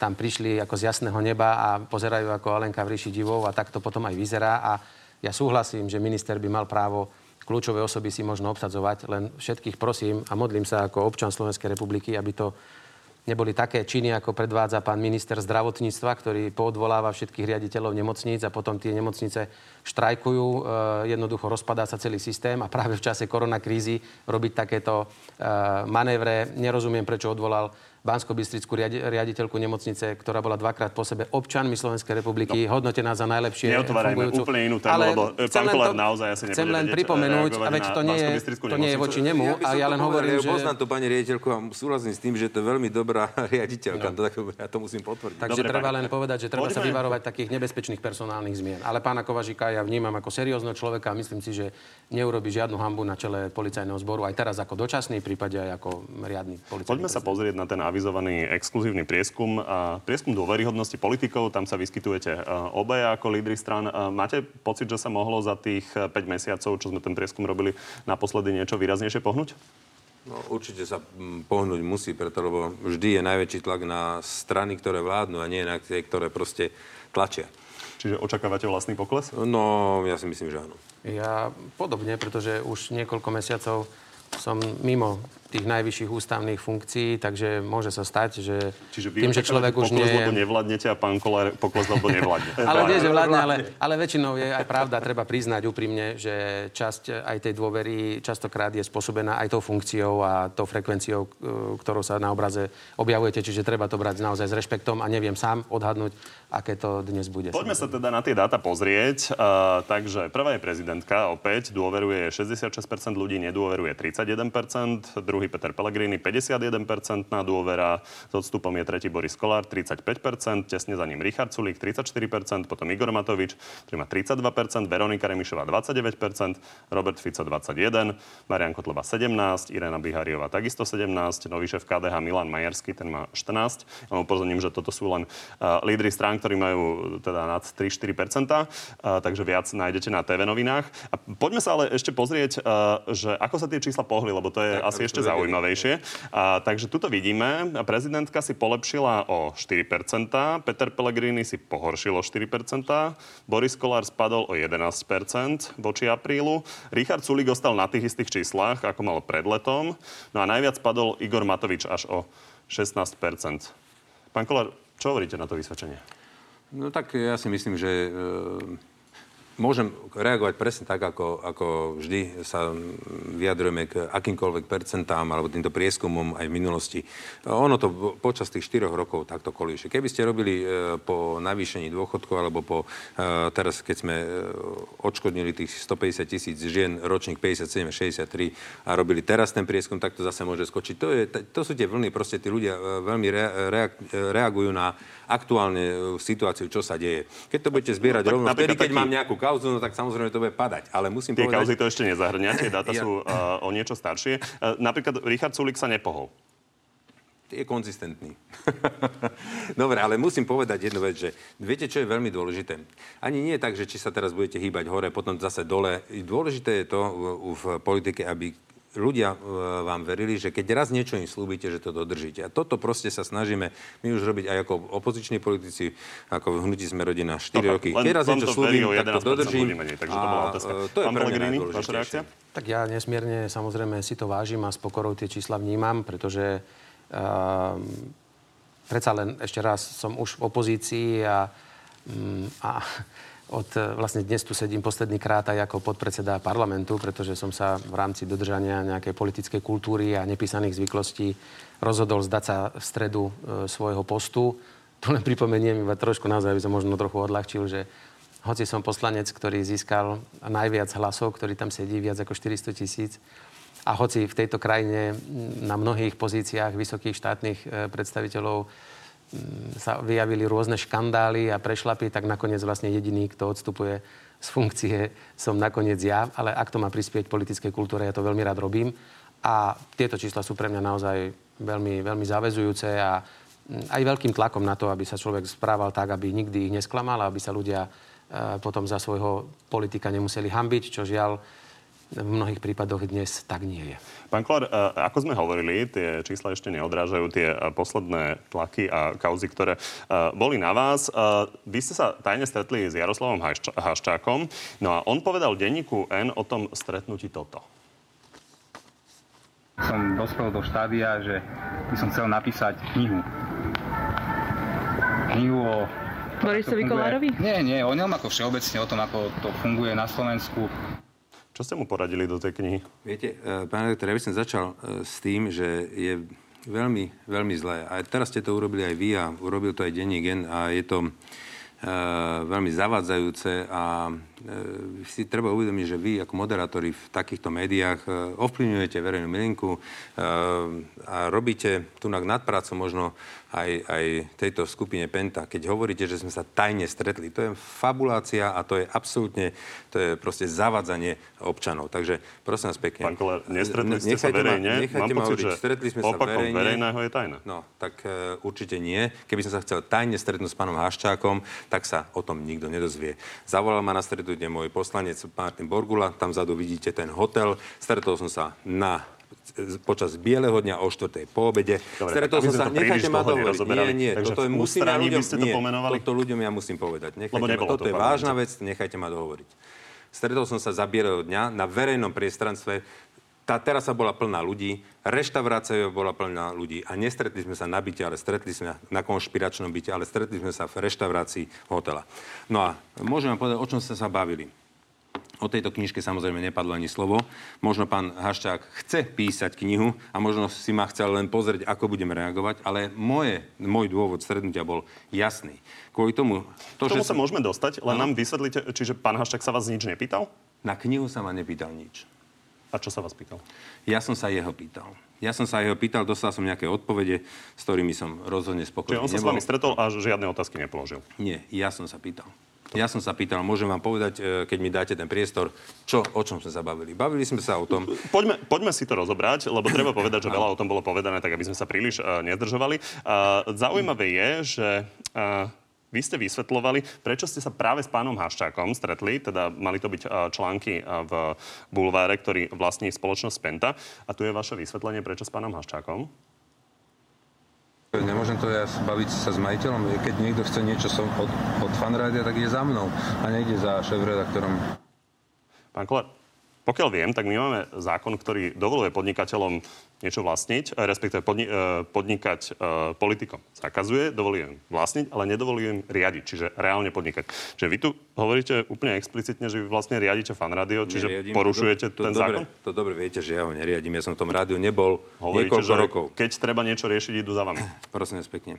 tam prišli ako z jasného neba a pozerajú ako Alenka v ríši divov a tak to potom aj vyzerá. A ja súhlasím, že minister by mal právo kľúčové osoby si možno obsadzovať, len všetkých prosím a modlím sa ako občan Slovenskej republiky, aby to neboli také činy, ako predvádza pán minister zdravotníctva, ktorý poodvoláva všetkých riaditeľov nemocníc a potom tie nemocnice štrajkujú. E, jednoducho rozpadá sa celý systém a práve v čase koronakrízy robiť takéto e, manévre. Nerozumiem, prečo odvolal bansko riaditeľku nemocnice, ktorá bola dvakrát po sebe občanmi Slovenskej republiky, no. hodnotená za najlepšie Neotvárajme úplne inú tému, ale lebo pán Kolár naozaj asi Chcem len pripomenúť, a veď to nie, je, to nie je voči nemu, ja a ja len hovorím, že... Poznám to, pani riaditeľku, a súhlasím s tým, že to je veľmi dobrá riaditeľka, no. to tak, ja to musím potvrdiť. Takže Dobre, treba pani. len povedať, že treba Poďme. sa vyvarovať takých nebezpečných personálnych zmien. Ale pána Kovažika ja vnímam ako seriózneho človeka a myslím si, že neurobi žiadnu hambu na čele policajného zboru, aj teraz ako dočasný, prípade aj ako riadny policajný. Poďme sa pozrieť na ten avizovaný ex exkluzívny prieskum. Prieskum dôveryhodnosti politikov, tam sa vyskytujete e, obaja ako lídry stran. E, máte pocit, že sa mohlo za tých 5 e, mesiacov, čo sme ten prieskum robili, naposledy niečo výraznejšie pohnúť? No, určite sa pohnúť musí, preto lebo vždy je najväčší tlak na strany, ktoré vládnu a nie na tie, ktoré proste tlačia. Čiže očakávate vlastný pokles? No, ja si myslím, že áno. Ja podobne, pretože už niekoľko mesiacov som mimo tých najvyšších ústavných funkcií, takže môže sa stať, že Čiže tým, že človek už nie... lebo nevládnete a pán Kolár pokles, lebo nevládne. ale nie, že vládne, ale, ale väčšinou je aj pravda, treba priznať úprimne, že časť aj tej dôvery častokrát je spôsobená aj tou funkciou a tou frekvenciou, ktorou sa na obraze objavujete, čiže treba to brať naozaj s rešpektom a neviem sám odhadnúť, aké to dnes bude. Poďme sa teda na tie dáta pozrieť. Uh, takže prvá je prezidentka, opäť dôveruje 66% ľudí, nedôveruje 31%, druhý druhý Peter Pellegrini 51% dôvera, s odstupom je tretí Boris Kolár 35%, tesne za ním Richard Sulík 34%, potom Igor Matovič, ktorý má 32%, Veronika Remišová 29%, Robert Fico 21%, Marian Kotlova 17%, Irena Bihariová takisto 17%, nový šéf KDH Milan Majerský, ten má 14%. Ja upozorním, že toto sú len uh, lídry strán, ktorí majú teda nad 3-4%, uh, takže viac nájdete na TV novinách. A poďme sa ale ešte pozrieť, uh, že ako sa tie čísla pohli, lebo to je tak, asi ešte zaujímavejšie. A, takže tuto vidíme, prezidentka si polepšila o 4%, Peter Pellegrini si pohoršil o 4%, Boris Kolár spadol o 11% voči aprílu, Richard Sulik ostal na tých istých číslach, ako mal pred letom, no a najviac spadol Igor Matovič až o 16%. Pán Kolár, čo hovoríte na to vysvedčenie? No tak ja si myslím, že e Môžem reagovať presne tak, ako, ako vždy sa vyjadrujeme k akýmkoľvek percentám alebo týmto prieskumom aj v minulosti. Ono to počas tých 4 rokov takto kolíše. Keby ste robili e, po navýšení dôchodkov alebo po e, teraz, keď sme e, odškodnili tých 150 tisíc žien, ročník 57-63 a robili teraz ten prieskum, tak to zase môže skočiť. To, je, to sú tie vlny, proste tí ľudia veľmi reagujú na aktuálne situáciu, čo sa deje. Keď to budete zbierať no, rovno vtedy, keď taký... mám nejakú kauzu, no tak samozrejme to bude padať. Ale musím Tie povedať... kauzy to ešte nezahrňa, tie dáta ja... sú uh, o niečo staršie. Uh, napríklad Richard Sulik sa nepohol je konzistentný. Dobre, ale musím povedať jednu vec, že viete, čo je veľmi dôležité? Ani nie je tak, že či sa teraz budete hýbať hore, potom zase dole. Dôležité je to v politike, aby ľudia e, vám verili, že keď raz niečo im slúbite, že to dodržíte. A toto proste sa snažíme my už robiť aj ako opoziční politici, ako v hnutí sme rodina 4 no, roky. Keď raz niečo slúbim, tak to dodržím. Menej, takže to bola otázka. E, to je Pán Pellegrini, vaša reakcia? Tak ja nesmierne samozrejme si to vážim a s pokorou tie čísla vnímam, pretože uh, predsa len ešte raz som už v opozícii a, um, a od, vlastne dnes tu sedím posledný krát aj ako podpredseda parlamentu, pretože som sa v rámci dodržania nejakej politickej kultúry a nepísaných zvyklostí rozhodol zdať sa v stredu e, svojho postu. Tu len pripomeniem iba trošku naozaj, aby som možno trochu odľahčil, že hoci som poslanec, ktorý získal najviac hlasov, ktorý tam sedí, viac ako 400 tisíc, a hoci v tejto krajine na mnohých pozíciách vysokých štátnych e, predstaviteľov sa vyjavili rôzne škandály a prešlapy, tak nakoniec vlastne jediný, kto odstupuje z funkcie, som nakoniec ja. Ale ak to má prispieť politickej kultúre, ja to veľmi rád robím. A tieto čísla sú pre mňa naozaj veľmi, veľmi zavezujúce a aj veľkým tlakom na to, aby sa človek správal tak, aby nikdy ich nesklamal aby sa ľudia E, potom za svojho politika nemuseli hambiť, čo žiaľ v mnohých prípadoch dnes tak nie je. Pán Kolár, e, ako sme hovorili, tie čísla ešte neodrážajú tie e, posledné tlaky a kauzy, ktoré boli na vás. Vy ste sa tajne stretli s Jaroslavom Haščákom, no a on povedal denníku N o tom stretnutí toto. Som dospel do štádia, že by som chcel napísať knihu. Knihu o Borisovi Kolárovi? Nie, nie, o ňom ako všeobecne, o tom, ako to funguje na Slovensku. Čo ste mu poradili do tej knihy? Viete, e, pán redaktor, ja by som začal e, s tým, že je veľmi, veľmi zlé. A teraz ste to urobili aj vy a urobil to aj denní gen a je to e, veľmi zavadzajúce a si treba uvedomiť, že vy ako moderátori v takýchto médiách e, ovplyvňujete verejnú mienku e, a robíte tu nadprácu možno aj, aj tejto skupine Penta, keď hovoríte, že sme sa tajne stretli. To je fabulácia a to je absolútne, to je proste zavadzanie občanov. Takže prosím vás pekne. Pán Kolár, nestretli ste sa verejne? Ma, Mám pocit, že stretli sme sa verejne. verejného je tajné. No, tak uh, určite nie. Keby som sa chcel tajne stretnúť s pánom Haščákom, tak sa o tom nikto nedozvie. Zavolal ma na stretnutie môj poslanec Martin Borgula, tam vzadu vidíte ten hotel. Stretol som sa na počas bieleho dňa o 4. po obede. Dobre, Stretol som sa, nechajte ma dohovoriť. Nie, nie, Takže toto je, musím ja ľuďom, to nie, pomenovali? toto ľuďom ja musím povedať. Nechajte ma, toto to je vážna vec, nechajte ma dohovoriť. Stretol som sa za bieleho dňa na verejnom priestranstve tá terasa bola plná ľudí, reštaurácia bola plná ľudí a nestretli sme sa na byte, ale stretli sme na konšpiračnom byte, ale stretli sme sa v reštaurácii hotela. No a môžem vám povedať, o čom ste sa bavili. O tejto knižke samozrejme nepadlo ani slovo. Možno pán Haščák chce písať knihu a možno si ma chcel len pozrieť, ako budeme reagovať, ale moje, môj dôvod strednutia bol jasný. Kvôli tomu... To, K tomu že sa môžeme dostať, len no. nám vysvetlíte, čiže pán Haščák sa vás nič nepýtal? Na knihu sa ma nepýtal nič. A čo sa vás pýtal? Ja som sa jeho pýtal. Ja som sa jeho pýtal, dostal som nejaké odpovede, s ktorými som rozhodne spokojný Čiže on sa nebol. s vami stretol a žiadne otázky nepoložil? Nie, ja som sa pýtal. Ja som sa pýtal, môžem vám povedať, e, keď mi dáte ten priestor, čo, o čom sme sa bavili. Bavili sme sa o tom... Poďme, poďme si to rozobrať, lebo treba povedať, že veľa o tom bolo povedané, tak aby sme sa príliš uh, nezdržovali. Uh, zaujímavé je, že uh, vy ste vysvetľovali, prečo ste sa práve s pánom Haščákom stretli, teda mali to byť články v bulváre, ktorý vlastní spoločnosť Penta. A tu je vaše vysvetlenie, prečo s pánom Haščákom? Nemôžem to ja baviť sa s majiteľom. Keď niekto chce niečo som od, od fanrádia, tak je za mnou a nejde za šéf-redaktorom. Pán Kolár, pokiaľ viem, tak my máme zákon, ktorý dovoluje podnikateľom niečo vlastniť, eh, respektíve podni- eh, podnikať uh, politikom. Zakazuje, dovoluje vlastniť, ale nedovoluje riadiť, čiže reálne podnikať. Čiže vy tu hovoríte úplne explicitne, že vy vlastne riadite fan rádio, čiže Neriadím, porušujete to, to, ten to zákon? Dobre, to dobre viete, že ja ho neriadím. Ja som v tom rádiu nebol hovoríte, niekoľko že rokov. Keď treba niečo riešiť, idú za vami. Prosím vás pekne.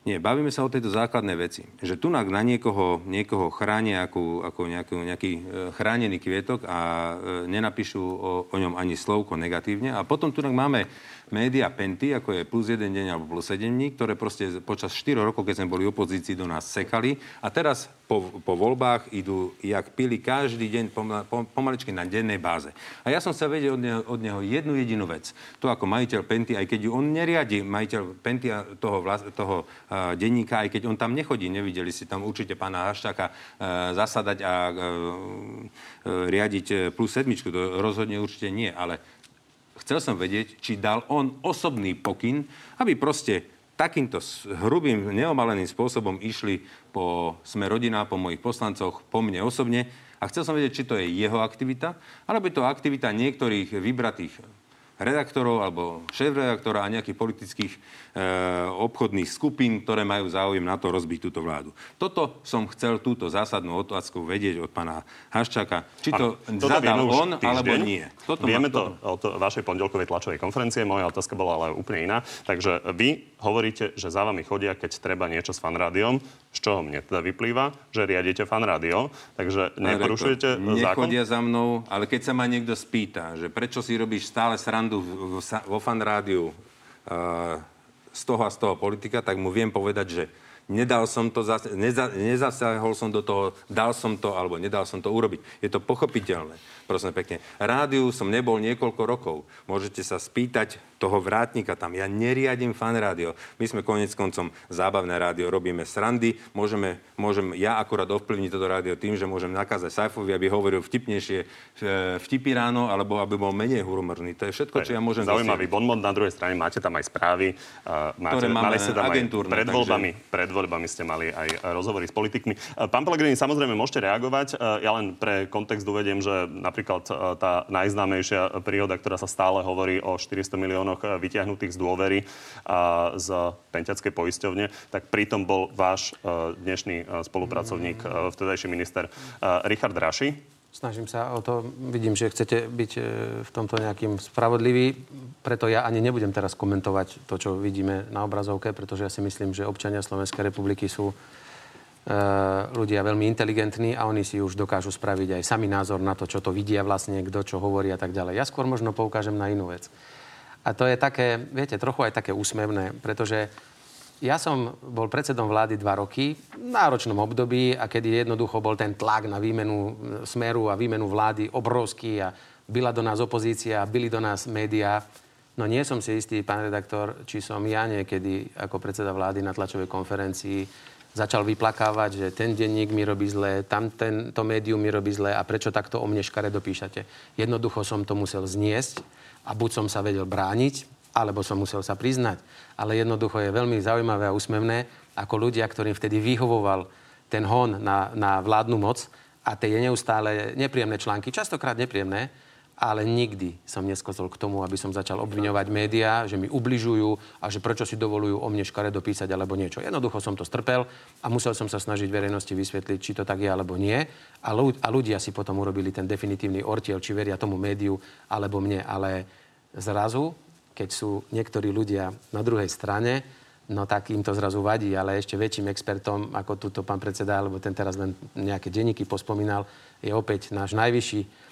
Nie, bavíme sa o tejto základnej veci. Že tu na niekoho, niekoho chránia ako, ako nejaký, nejaký e, chránený kvietok a e, nenapíšu o, o ňom ani slovko negatívne. A potom tu máme média Penty, ako je plus jeden deň alebo plus 7 dní, ktoré proste počas 4 rokov, keď sme boli opozícii, do nás sekali. A teraz po, po voľbách idú, jak pili každý deň pomaličky na dennej báze. A ja som sa vedel od neho, od neho jednu jedinú vec. To ako majiteľ Penty, aj keď on neriadi, majiteľ Penty toho, vlast, toho uh, denníka, aj keď on tam nechodí, nevideli si tam určite pána Haščáka uh, zasadať a uh, uh, riadiť plus sedmičku. To rozhodne určite nie, ale Chcel som vedieť, či dal on osobný pokyn, aby proste takýmto hrubým, neomaleným spôsobom išli po sme rodina, po mojich poslancoch, po mne osobne. A chcel som vedieť, či to je jeho aktivita, alebo je to aktivita niektorých vybratých redaktorov alebo šéf-redaktora a nejakých politických e, obchodných skupín, ktoré majú záujem na to rozbiť túto vládu. Toto som chcel túto zásadnú otázku vedieť od pána Haščaka. Či to ano, zadal on, týždeň. alebo nie. Toto Vieme ma, to od vašej pondelkovej tlačovej konferencie. Moja otázka bola ale úplne iná. Takže vy hovoríte, že za vami chodia, keď treba niečo s fanrádiom, z čoho mne teda vyplýva, že riadite fanrádio, takže neporušujete zákon? Nechodia za mnou, ale keď sa ma niekto spýta, že prečo si robíš stále srandu vo fanrádiu uh, z toho a z toho politika, tak mu viem povedať, že nedal som to, neza, nezasahol som do toho, dal som to alebo nedal som to urobiť. Je to pochopiteľné prosím pekne. Rádiu som nebol niekoľko rokov. Môžete sa spýtať toho vrátnika tam. Ja neriadím fan rádio. My sme konec koncom zábavné rádio, robíme srandy. Môžeme, môžem ja akurát ovplyvniť toto rádio tým, že môžem nakázať Saifovi, aby hovoril vtipnejšie e, vtipy ráno, alebo aby bol menej humorný. To je všetko, čo ja môžem Zaujímavý bonmot. Na druhej strane máte tam aj správy. Uh, máte, Ktoré máme mali ste tam aj pred voľbami, takže... pred voľbami ste mali aj rozhovory s politikmi. Uh, pán Pellegrini, samozrejme môžete reagovať. Ja len pre kontext uvediem, že napríklad napríklad e, tá najznámejšia príhoda, ktorá sa stále hovorí o 400 miliónoch e, vyťahnutých z dôvery a z Penťackej poisťovne, tak pritom bol váš e, dnešný spolupracovník, vtedajší minister Richard Raši. Snažím sa o to. Vidím, že chcete byť v tomto nejakým spravodlivý, preto ja ani nebudem teraz komentovať to, čo vidíme na obrazovke, pretože ja si myslím, že občania Slovenskej republiky sú E, ľudia veľmi inteligentní a oni si už dokážu spraviť aj sami názor na to, čo to vidia vlastne, kto čo hovorí a tak ďalej. Ja skôr možno poukážem na inú vec. A to je také, viete, trochu aj také úsmevné, pretože ja som bol predsedom vlády dva roky v náročnom období a kedy jednoducho bol ten tlak na výmenu e, smeru a výmenu vlády obrovský a byla do nás opozícia, byli do nás médiá. No nie som si istý, pán redaktor, či som ja niekedy ako predseda vlády na tlačovej konferencii začal vyplakávať, že ten denník mi robí zle, tam tento médium mi robí zle a prečo takto o mne škare dopíšate. Jednoducho som to musel zniesť a buď som sa vedel brániť, alebo som musel sa priznať. Ale jednoducho je veľmi zaujímavé a úsmevné, ako ľudia, ktorým vtedy vyhovoval ten hon na, na vládnu moc a tie neustále nepríjemné články, častokrát nepríjemné, ale nikdy som neskozol k tomu, aby som začal obviňovať médiá, že mi ubližujú a že prečo si dovolujú o mne škare dopísať alebo niečo. Jednoducho som to strpel a musel som sa snažiť verejnosti vysvetliť, či to tak je alebo nie. A, a ľudia si potom urobili ten definitívny ortiel, či veria tomu médiu alebo mne. Ale zrazu, keď sú niektorí ľudia na druhej strane, no tak im to zrazu vadí, ale ešte väčším expertom, ako túto pán predseda, alebo ten teraz len nejaké denníky pospomínal, je opäť náš najvyšší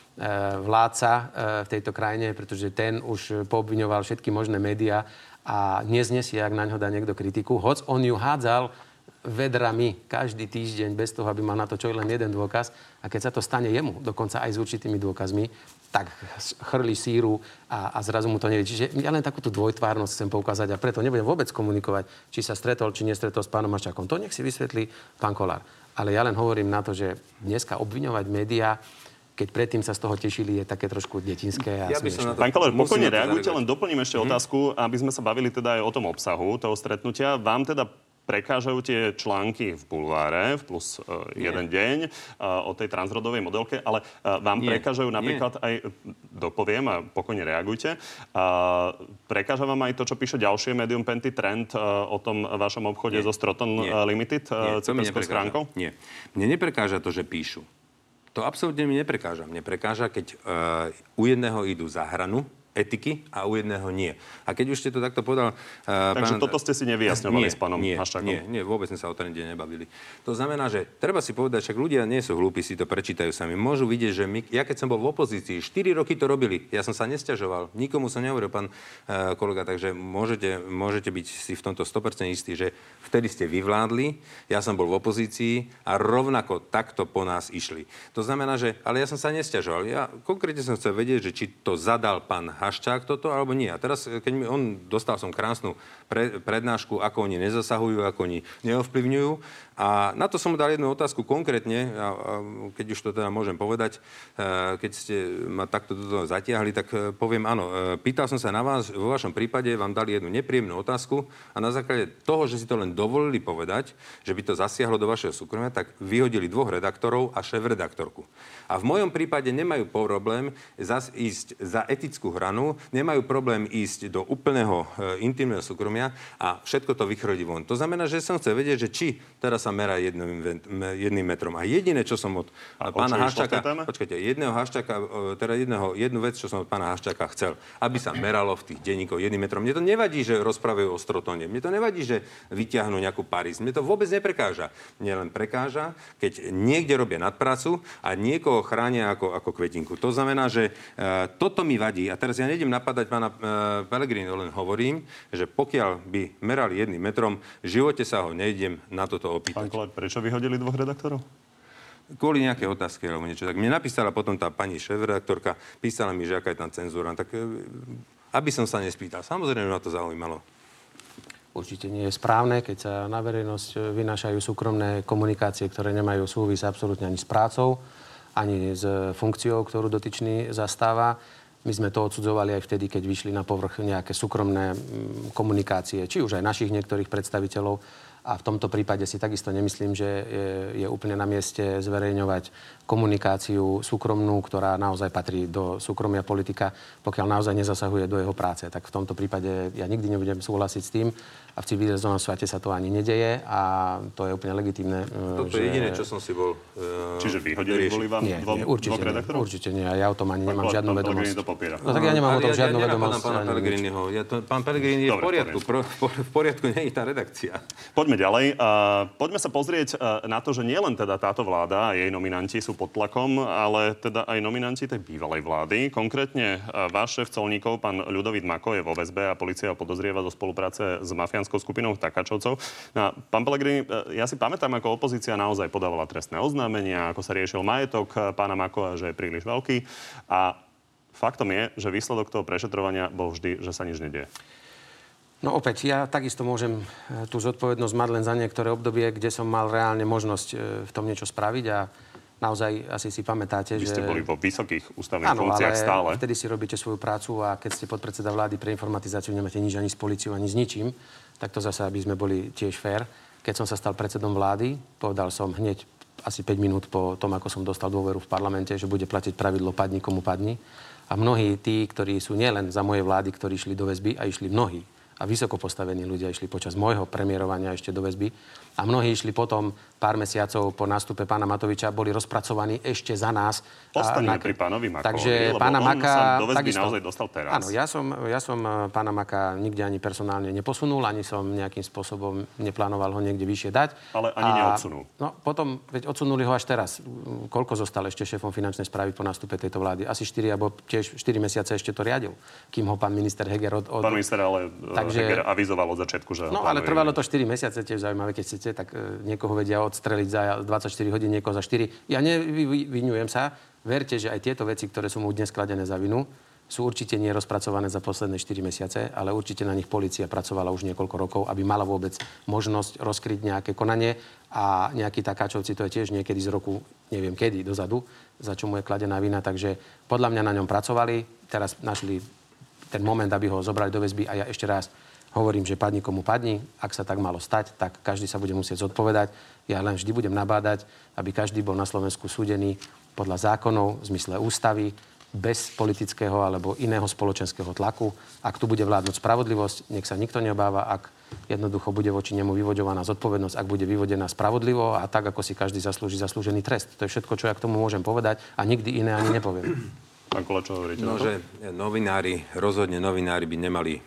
vládca eh, v tejto krajine, pretože ten už poobviňoval všetky možné médiá a neznesie, ak na ňo dá niekto kritiku. Hoc on ju hádzal vedrami každý týždeň bez toho, aby mal na to čo len jeden dôkaz. A keď sa to stane jemu, dokonca aj s určitými dôkazmi, tak chrli síru a, a zrazu mu to nevie. Čiže ja len takúto dvojtvárnosť chcem poukázať a preto nebudem vôbec komunikovať, či sa stretol, či nestretol s pánom Maščakom. To nech si vysvetlí pán Kolár. Ale ja len hovorím na to, že dneska obviňovať médiá keď predtým sa z toho tešili, je také trošku detinské a ja smiešné. Pán Koller, pokojne reagujte, len doplním ešte mm-hmm. otázku, aby sme sa bavili teda aj o tom obsahu toho stretnutia. Vám teda prekážajú tie články v bulváre v plus uh, jeden deň uh, o tej transrodovej modelke, ale uh, vám Nie. prekážajú napríklad Nie. aj, dopoviem a pokojne reagujte, uh, prekáža vám aj to, čo píše ďalšie médium Penty Trend uh, o tom vašom obchode Nie. so Stroton Nie. Limited uh, Nie. stránkou? Nie. Mne neprekáža to, že píšu. To absolútne mi neprekáža. Mne prekáža, keď uh, u jedného idú za hranu, etiky a u jedného nie. A keď už ste to takto povedal... Uh, Takže pán... toto ste si nevyjasňovali nie, s pánom nie, Haščákom? Nie, nie, vôbec sme sa o ten deň nebavili. To znamená, že treba si povedať, však ľudia nie sú hlúpi, si to prečítajú sami. Môžu vidieť, že my, ja keď som bol v opozícii, 4 roky to robili, ja som sa nesťažoval, nikomu som nehovoril, pán uh, kolega, takže môžete, môžete byť si v tomto 100% istí, že vtedy ste vyvládli, ja som bol v opozícii a rovnako takto po nás išli. To znamená, že, ale ja som sa nesťažoval. Ja konkrétne som chcel vedieť, že či to zadal pán Haščák toto, alebo nie. A teraz, keď mi on dostal som krásnu pre, prednášku, ako oni nezasahujú, ako oni neovplyvňujú. A na to som mu dal jednu otázku konkrétne, a, a keď už to teda môžem povedať, e, keď ste ma takto toto zatiahli, tak e, poviem áno. E, pýtal som sa na vás, vo vašom prípade vám dali jednu nepríjemnú otázku a na základe toho, že si to len dovolili povedať, že by to zasiahlo do vašeho súkromia, tak vyhodili dvoch redaktorov a šéf-redaktorku. A v mojom prípade nemajú problém zas ísť za etickú hranu, nemajú problém ísť do úplného e, intimného súkromia a všetko to vychrodí von. To znamená, že som chcel vedieť, že či teraz sa merá jedným, jedným metrom. A jediné, čo som od a pána Haščáka... Počkajte, jedného Haščáka, teda jedného, jednu vec, čo som od pána Haščáka chcel, aby sa meralo v tých denníkoch jedným metrom. Mne to nevadí, že rozprávajú o strotone. Mne to nevadí, že vyťahnú nejakú Paris. Mne to vôbec neprekáža. Mne len prekáža, keď niekde robia nadpracu a niekoho chránia ako, ako kvetinku. To znamená, že e, toto mi vadí. A teraz ja nejdem napadať pána e, Pellegrino, len hovorím, že pokiaľ by merali jedným metrom, v živote sa ho nejdem na toto opýtať. Pán Kolár, prečo vyhodili dvoch redaktorov? kvôli nejaké otázky alebo niečo. Tak mne napísala potom tá pani šéf-redaktorka, písala mi, že aká je tam cenzúra. Tak e, aby som sa nespýtal. Samozrejme, ma to zaujímalo. Určite nie je správne, keď sa na verejnosť vynášajú súkromné komunikácie, ktoré nemajú súvis absolútne ani s prácou, ani s funkciou, ktorú dotyčný zastáva. My sme to odsudzovali aj vtedy, keď vyšli na povrch nejaké súkromné mm, komunikácie, či už aj našich niektorých predstaviteľov, a v tomto prípade si takisto nemyslím, že je, je úplne na mieste zverejňovať komunikáciu súkromnú, ktorá naozaj patrí do súkromia politika, pokiaľ naozaj nezasahuje do jeho práce. Tak v tomto prípade ja nikdy nebudem súhlasiť s tým, a v civilizovanom svete sa to ani nedeje a to je úplne legitimné. Toto že... je jediné, čo som si bol... Uh, Čiže vyhodili boli vám nie, dvom, nie, určite, redaktorov? Nie, určite nie. Ja o tom ani nemám žiadnu vedomosť. to popiera. No tak ja nemám o tom žiadnu vedomosť. pána Pellegriniho. Ja to, pán Pellegrini je v poriadku. V poriadku nie je tá redakcia. Poďme ďalej. Poďme sa pozrieť uh, na to, že nielen teda táto vláda a jej nominanti sú pod tlakom, ale teda aj nominanti tej bývalej vlády. Konkrétne uh, váš šéf colníkov, pán Ľudovít Mako, je vo väzbe a policia podozrieva zo spolupráce s mafiánskou skupinou Taká Kováčovcov. No, pán Pellegrini, e, ja si pamätám, ako opozícia naozaj podávala trestné oznámenia, ako sa riešil majetok e, pána Makova, že je príliš veľký. A faktom je, že výsledok toho prešetrovania bol vždy, že sa nič nedieje. No opäť, ja takisto môžem e, tú zodpovednosť mať len za niektoré obdobie, kde som mal reálne možnosť v tom niečo spraviť a naozaj asi si pamätáte, Vy že... ste boli vo vysokých ústavných Áno, funkciách ale stále. vtedy si robíte svoju prácu a keď ste podpredseda vlády pre informatizáciu, nemáte nič ani s policiou, ani s ničím tak to zase, aby sme boli tiež fér. Keď som sa stal predsedom vlády, povedal som hneď asi 5 minút po tom, ako som dostal dôveru v parlamente, že bude platiť pravidlo padni komu padni. A mnohí tí, ktorí sú nielen za moje vlády, ktorí išli do väzby a išli mnohí a vysoko postavení ľudia išli počas môjho premiérovania ešte do väzby a mnohí išli potom pár mesiacov po nástupe pána Matoviča, boli rozpracovaní ešte za nás. Postavíme pri pánovi Makovi, Takže lebo pána on Maka, sa do takisto, naozaj dostal teraz. Áno, ja som, ja som eh, pána Maka nikde ani personálne neposunul, ani som nejakým spôsobom neplánoval ho niekde vyššie dať. Ale ani a, neodsunul. No potom, veď odsunuli ho až teraz. Koľko zostal ešte šéfom finančnej správy po nástupe tejto vlády? Asi 4, alebo tiež 4 mesiace ešte to riadil, kým ho pán minister Heger od... od... Pán minister ale eh, Takže... Heger avizoval od začiatku, že... No ale trvalo to 4 mesiace, tiež zaujímavé, keď chcete, tak e, niekoho vedia odstreliť za 24 hodín, niekoho za 4. Ja nevyňujem sa. Verte, že aj tieto veci, ktoré sú mu dnes kladené za vinu, sú určite nerozpracované za posledné 4 mesiace, ale určite na nich policia pracovala už niekoľko rokov, aby mala vôbec možnosť rozkryť nejaké konanie a nejaký takáčovci to je tiež niekedy z roku, neviem kedy, dozadu, za čo mu je kladená vina, takže podľa mňa na ňom pracovali, teraz našli ten moment, aby ho zobrali do väzby a ja ešte raz hovorím, že padni komu padni. Ak sa tak malo stať, tak každý sa bude musieť zodpovedať. Ja len vždy budem nabádať, aby každý bol na Slovensku súdený podľa zákonov v zmysle ústavy, bez politického alebo iného spoločenského tlaku. Ak tu bude vládnuť spravodlivosť, nech sa nikto neobáva, ak jednoducho bude voči nemu vyvoďovaná zodpovednosť, ak bude vyvodená spravodlivo a tak, ako si každý zaslúži zaslúžený trest. To je všetko, čo ja k tomu môžem povedať a nikdy iné ani nepoviem. Pán Kola, čo hovoríte? No, že novinári, rozhodne novinári by nemali e,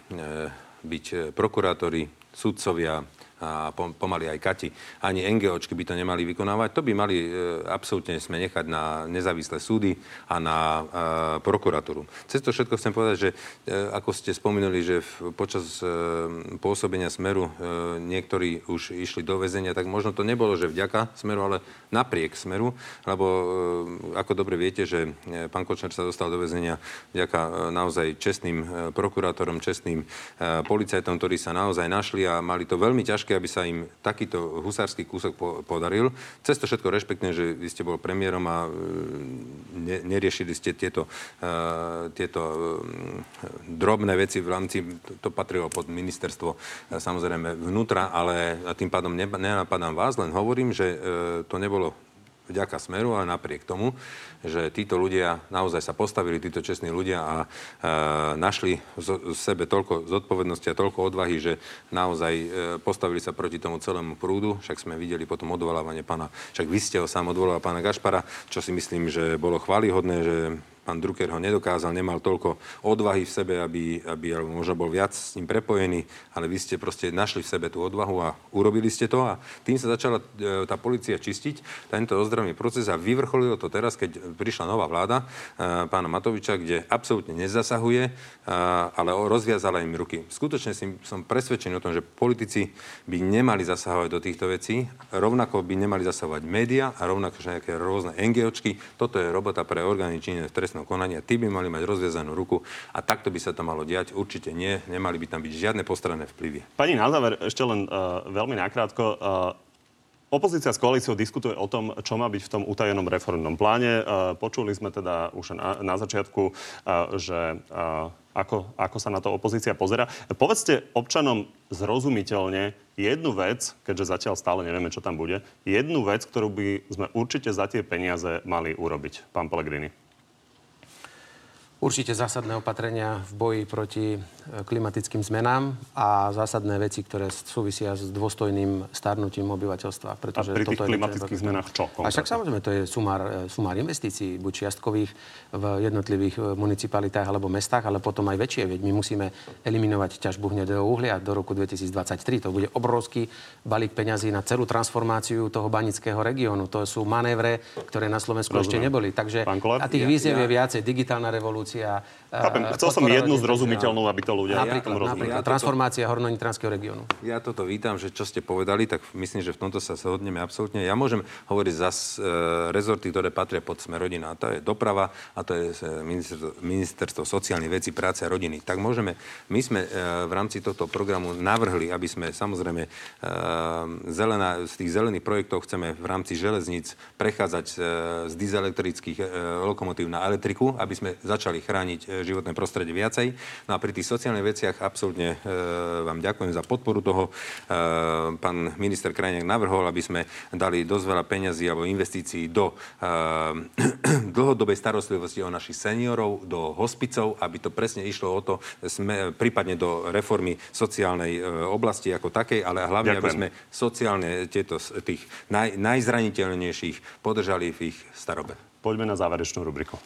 byť e, prokurátori, sudcovia, a pomaly aj Kati, ani NGOčky by to nemali vykonávať. To by mali absolútne sme nechať na nezávislé súdy a na prokuratúru. Cez to všetko chcem povedať, že ako ste spomenuli, že počas pôsobenia Smeru niektorí už išli do väzenia, tak možno to nebolo, že vďaka Smeru, ale napriek Smeru, lebo ako dobre viete, že pán Kočner sa dostal do väzenia vďaka naozaj čestným prokurátorom, čestným policajtom, ktorí sa naozaj našli a mali to veľmi ťažké, aby sa im takýto husársky kúsok po, podaril. Cez to všetko rešpektne, že vy ste bol premiérom a e, ne, neriešili ste tieto, uh, tieto uh, drobné veci v rámci, to, to patrilo pod ministerstvo uh, samozrejme vnútra, ale tým pádom nenapadám vás, len hovorím, že uh, to nebolo vďaka Smeru, ale napriek tomu, že títo ľudia naozaj sa postavili, títo čestní ľudia a e, našli z sebe toľko zodpovednosti a toľko odvahy, že naozaj e, postavili sa proti tomu celému prúdu. Však sme videli potom odvolávanie pána, však vy ste ho sám odvolal pána Gašpara, čo si myslím, že bolo chválihodné, že pán Drucker ho nedokázal, nemal toľko odvahy v sebe, aby, aby možno bol viac s ním prepojený, ale vy ste proste našli v sebe tú odvahu a urobili ste to a tým sa začala e, tá policia čistiť, tento ozdravný proces a vyvrcholilo to teraz, keď prišla nová vláda e, pána Matoviča, kde absolútne nezasahuje, e, ale rozviazala im ruky. Skutočne som presvedčený o tom, že politici by nemali zasahovať do týchto vecí, rovnako by nemali zasahovať média a rovnako nejaké rôzne NGOčky. Toto je robota pre orgány činné v trestnom konania. Tí by mali mať rozviazanú ruku a takto by sa to malo diať. Určite nie, nemali by tam byť žiadne postranné vplyvy. Pani, na záver ešte len uh, veľmi nakrátko. Uh, Opozícia s koalíciou diskutuje o tom, čo má byť v tom utajenom reformnom pláne. Počuli sme teda už na začiatku, že ako, ako sa na to opozícia pozera. Povedzte občanom zrozumiteľne jednu vec, keďže zatiaľ stále nevieme, čo tam bude, jednu vec, ktorú by sme určite za tie peniaze mali urobiť, pán Pellegrini. Určite zásadné opatrenia v boji proti e, klimatickým zmenám a zásadné veci, ktoré súvisia s dôstojným starnutím obyvateľstva. Pretože a pri tých klimatických je, zmenách čo? A však samozrejme, to je sumár, e, sumár investícií, buď čiastkových v jednotlivých e, municipalitách alebo mestách, ale potom aj väčšie. Veď my musíme eliminovať ťažbu hnedého uhlia do roku 2023. To bude obrovský balík peňazí na celú transformáciu toho banického regiónu. To sú manévre, ktoré na Slovensku Rozumiem. ešte neboli. Takže a tých víziev ja, je viacej. Digitálna revolúcia, revolúcia. Chápem, chcel som jednu zrozumiteľnú, aby to ľudia napríklad, ja napríklad transformácia hornonitranského regiónu. Ja toto vítam, že čo ste povedali, tak myslím, že v tomto sa zhodneme absolútne. Ja môžem hovoriť za e, rezorty, ktoré patria pod sme rodina. A to je doprava a to je e, ministerstvo, ministerstvo sociálnych vecí, práce a rodiny. Tak môžeme, my sme e, v rámci tohto programu navrhli, aby sme samozrejme e, zelená, z tých zelených projektov chceme v rámci železníc prechádzať e, z dieselektrických e, lokomotív na elektriku, aby sme začali chrániť životné prostredie viacej. No a pri tých sociálnych veciach absolútne e, vám ďakujem za podporu toho. E, pán minister Krajniak navrhol, aby sme dali dosť veľa peňazí alebo investícií do e, dlhodobej starostlivosti o našich seniorov, do hospicov, aby to presne išlo o to, sme, prípadne do reformy sociálnej oblasti ako takej, ale hlavne, ďakujem. aby sme sociálne tieto, tých naj, najzraniteľnejších podržali v ich starobe. Poďme na záverečnú rubriku.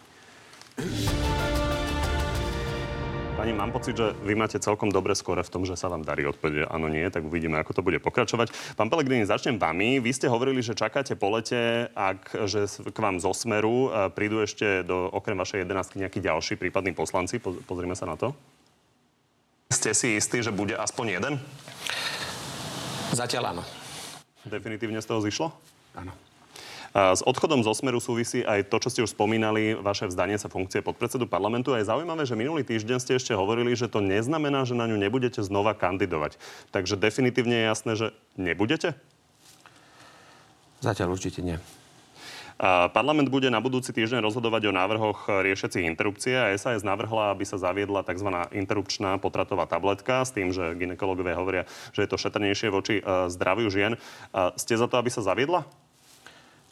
Pani, mám pocit, že vy máte celkom dobre skore v tom, že sa vám darí odpovede áno, nie, tak uvidíme, ako to bude pokračovať. Pán Pelegrini, začnem vami. Vy ste hovorili, že čakáte po lete, ak, že k vám zo Smeru e, prídu ešte do, okrem vašej jedenáctky nejakí ďalší prípadní poslanci. Pozrime sa na to. Ste si istí, že bude aspoň jeden? Zatiaľ áno. Definitívne z toho zišlo? Áno. S odchodom zo Smeru súvisí aj to, čo ste už spomínali, vaše vzdanie sa funkcie podpredsedu parlamentu. A je zaujímavé, že minulý týždeň ste ešte hovorili, že to neznamená, že na ňu nebudete znova kandidovať. Takže definitívne je jasné, že nebudete? Zatiaľ určite nie. Parlament bude na budúci týždeň rozhodovať o návrhoch riešiacich interrupcie a SAS navrhla, aby sa zaviedla tzv. interrupčná potratová tabletka s tým, že ginekologovia hovoria, že je to šetrnejšie voči e, zdraviu žien. Ste za to, aby sa zaviedla?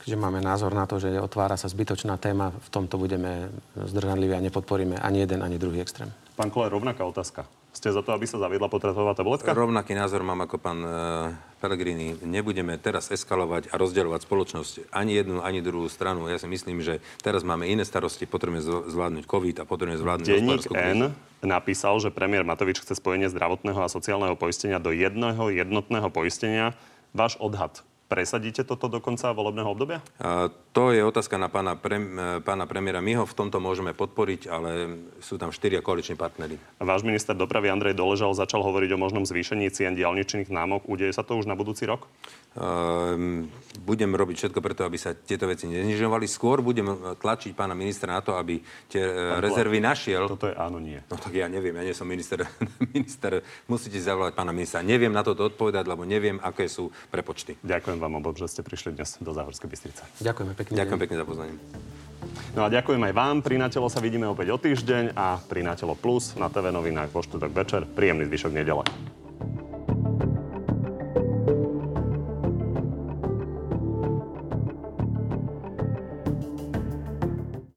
Keďže máme názor na to, že otvára sa zbytočná téma, v tomto budeme zdržanliví a nepodporíme ani jeden, ani druhý extrém. Pán Kolej, rovnaká otázka. Ste za to, aby sa zaviedla potratová tabletka? Rovnaký názor mám ako pán uh, Pellegrini. Nebudeme teraz eskalovať a rozdeľovať spoločnosť ani jednu, ani druhú stranu. Ja si myslím, že teraz máme iné starosti, potrebujeme zvládnuť COVID a potrebujeme zvládnuť Denník N napísal, že premiér Matovič chce spojenie zdravotného a sociálneho poistenia do jedného jednotného poistenia. Váš odhad Presadíte toto do konca volebného obdobia? A to je otázka na pána, pre, pána premiéra. My ho v tomto môžeme podporiť, ale sú tam štyria koaliční partnery. Váš minister dopravy Andrej Doležal začal hovoriť o možnom zvýšení cien diálničných námok. Udeje sa to už na budúci rok? Uh, budem robiť všetko preto, aby sa tieto veci neznižovali. Skôr budem tlačiť pána ministra na to, aby tie Pán rezervy Pán, našiel. Toto je áno, nie. No tak ja neviem, ja nie som minister. minister musíte zavolať pána ministra. Neviem na toto odpovedať, lebo neviem, aké sú prepočty. Ďakujem vám obom, že ste prišli dnes do Záhorskej Bystrice. Ďakujeme pekne. Ďakujem pekne za pozvanie. No a ďakujem aj vám. Pri Natelo sa vidíme opäť o týždeň a pri Natelo Plus na TV novinách vo štvrtok večer. Príjemný zvyšok nedele.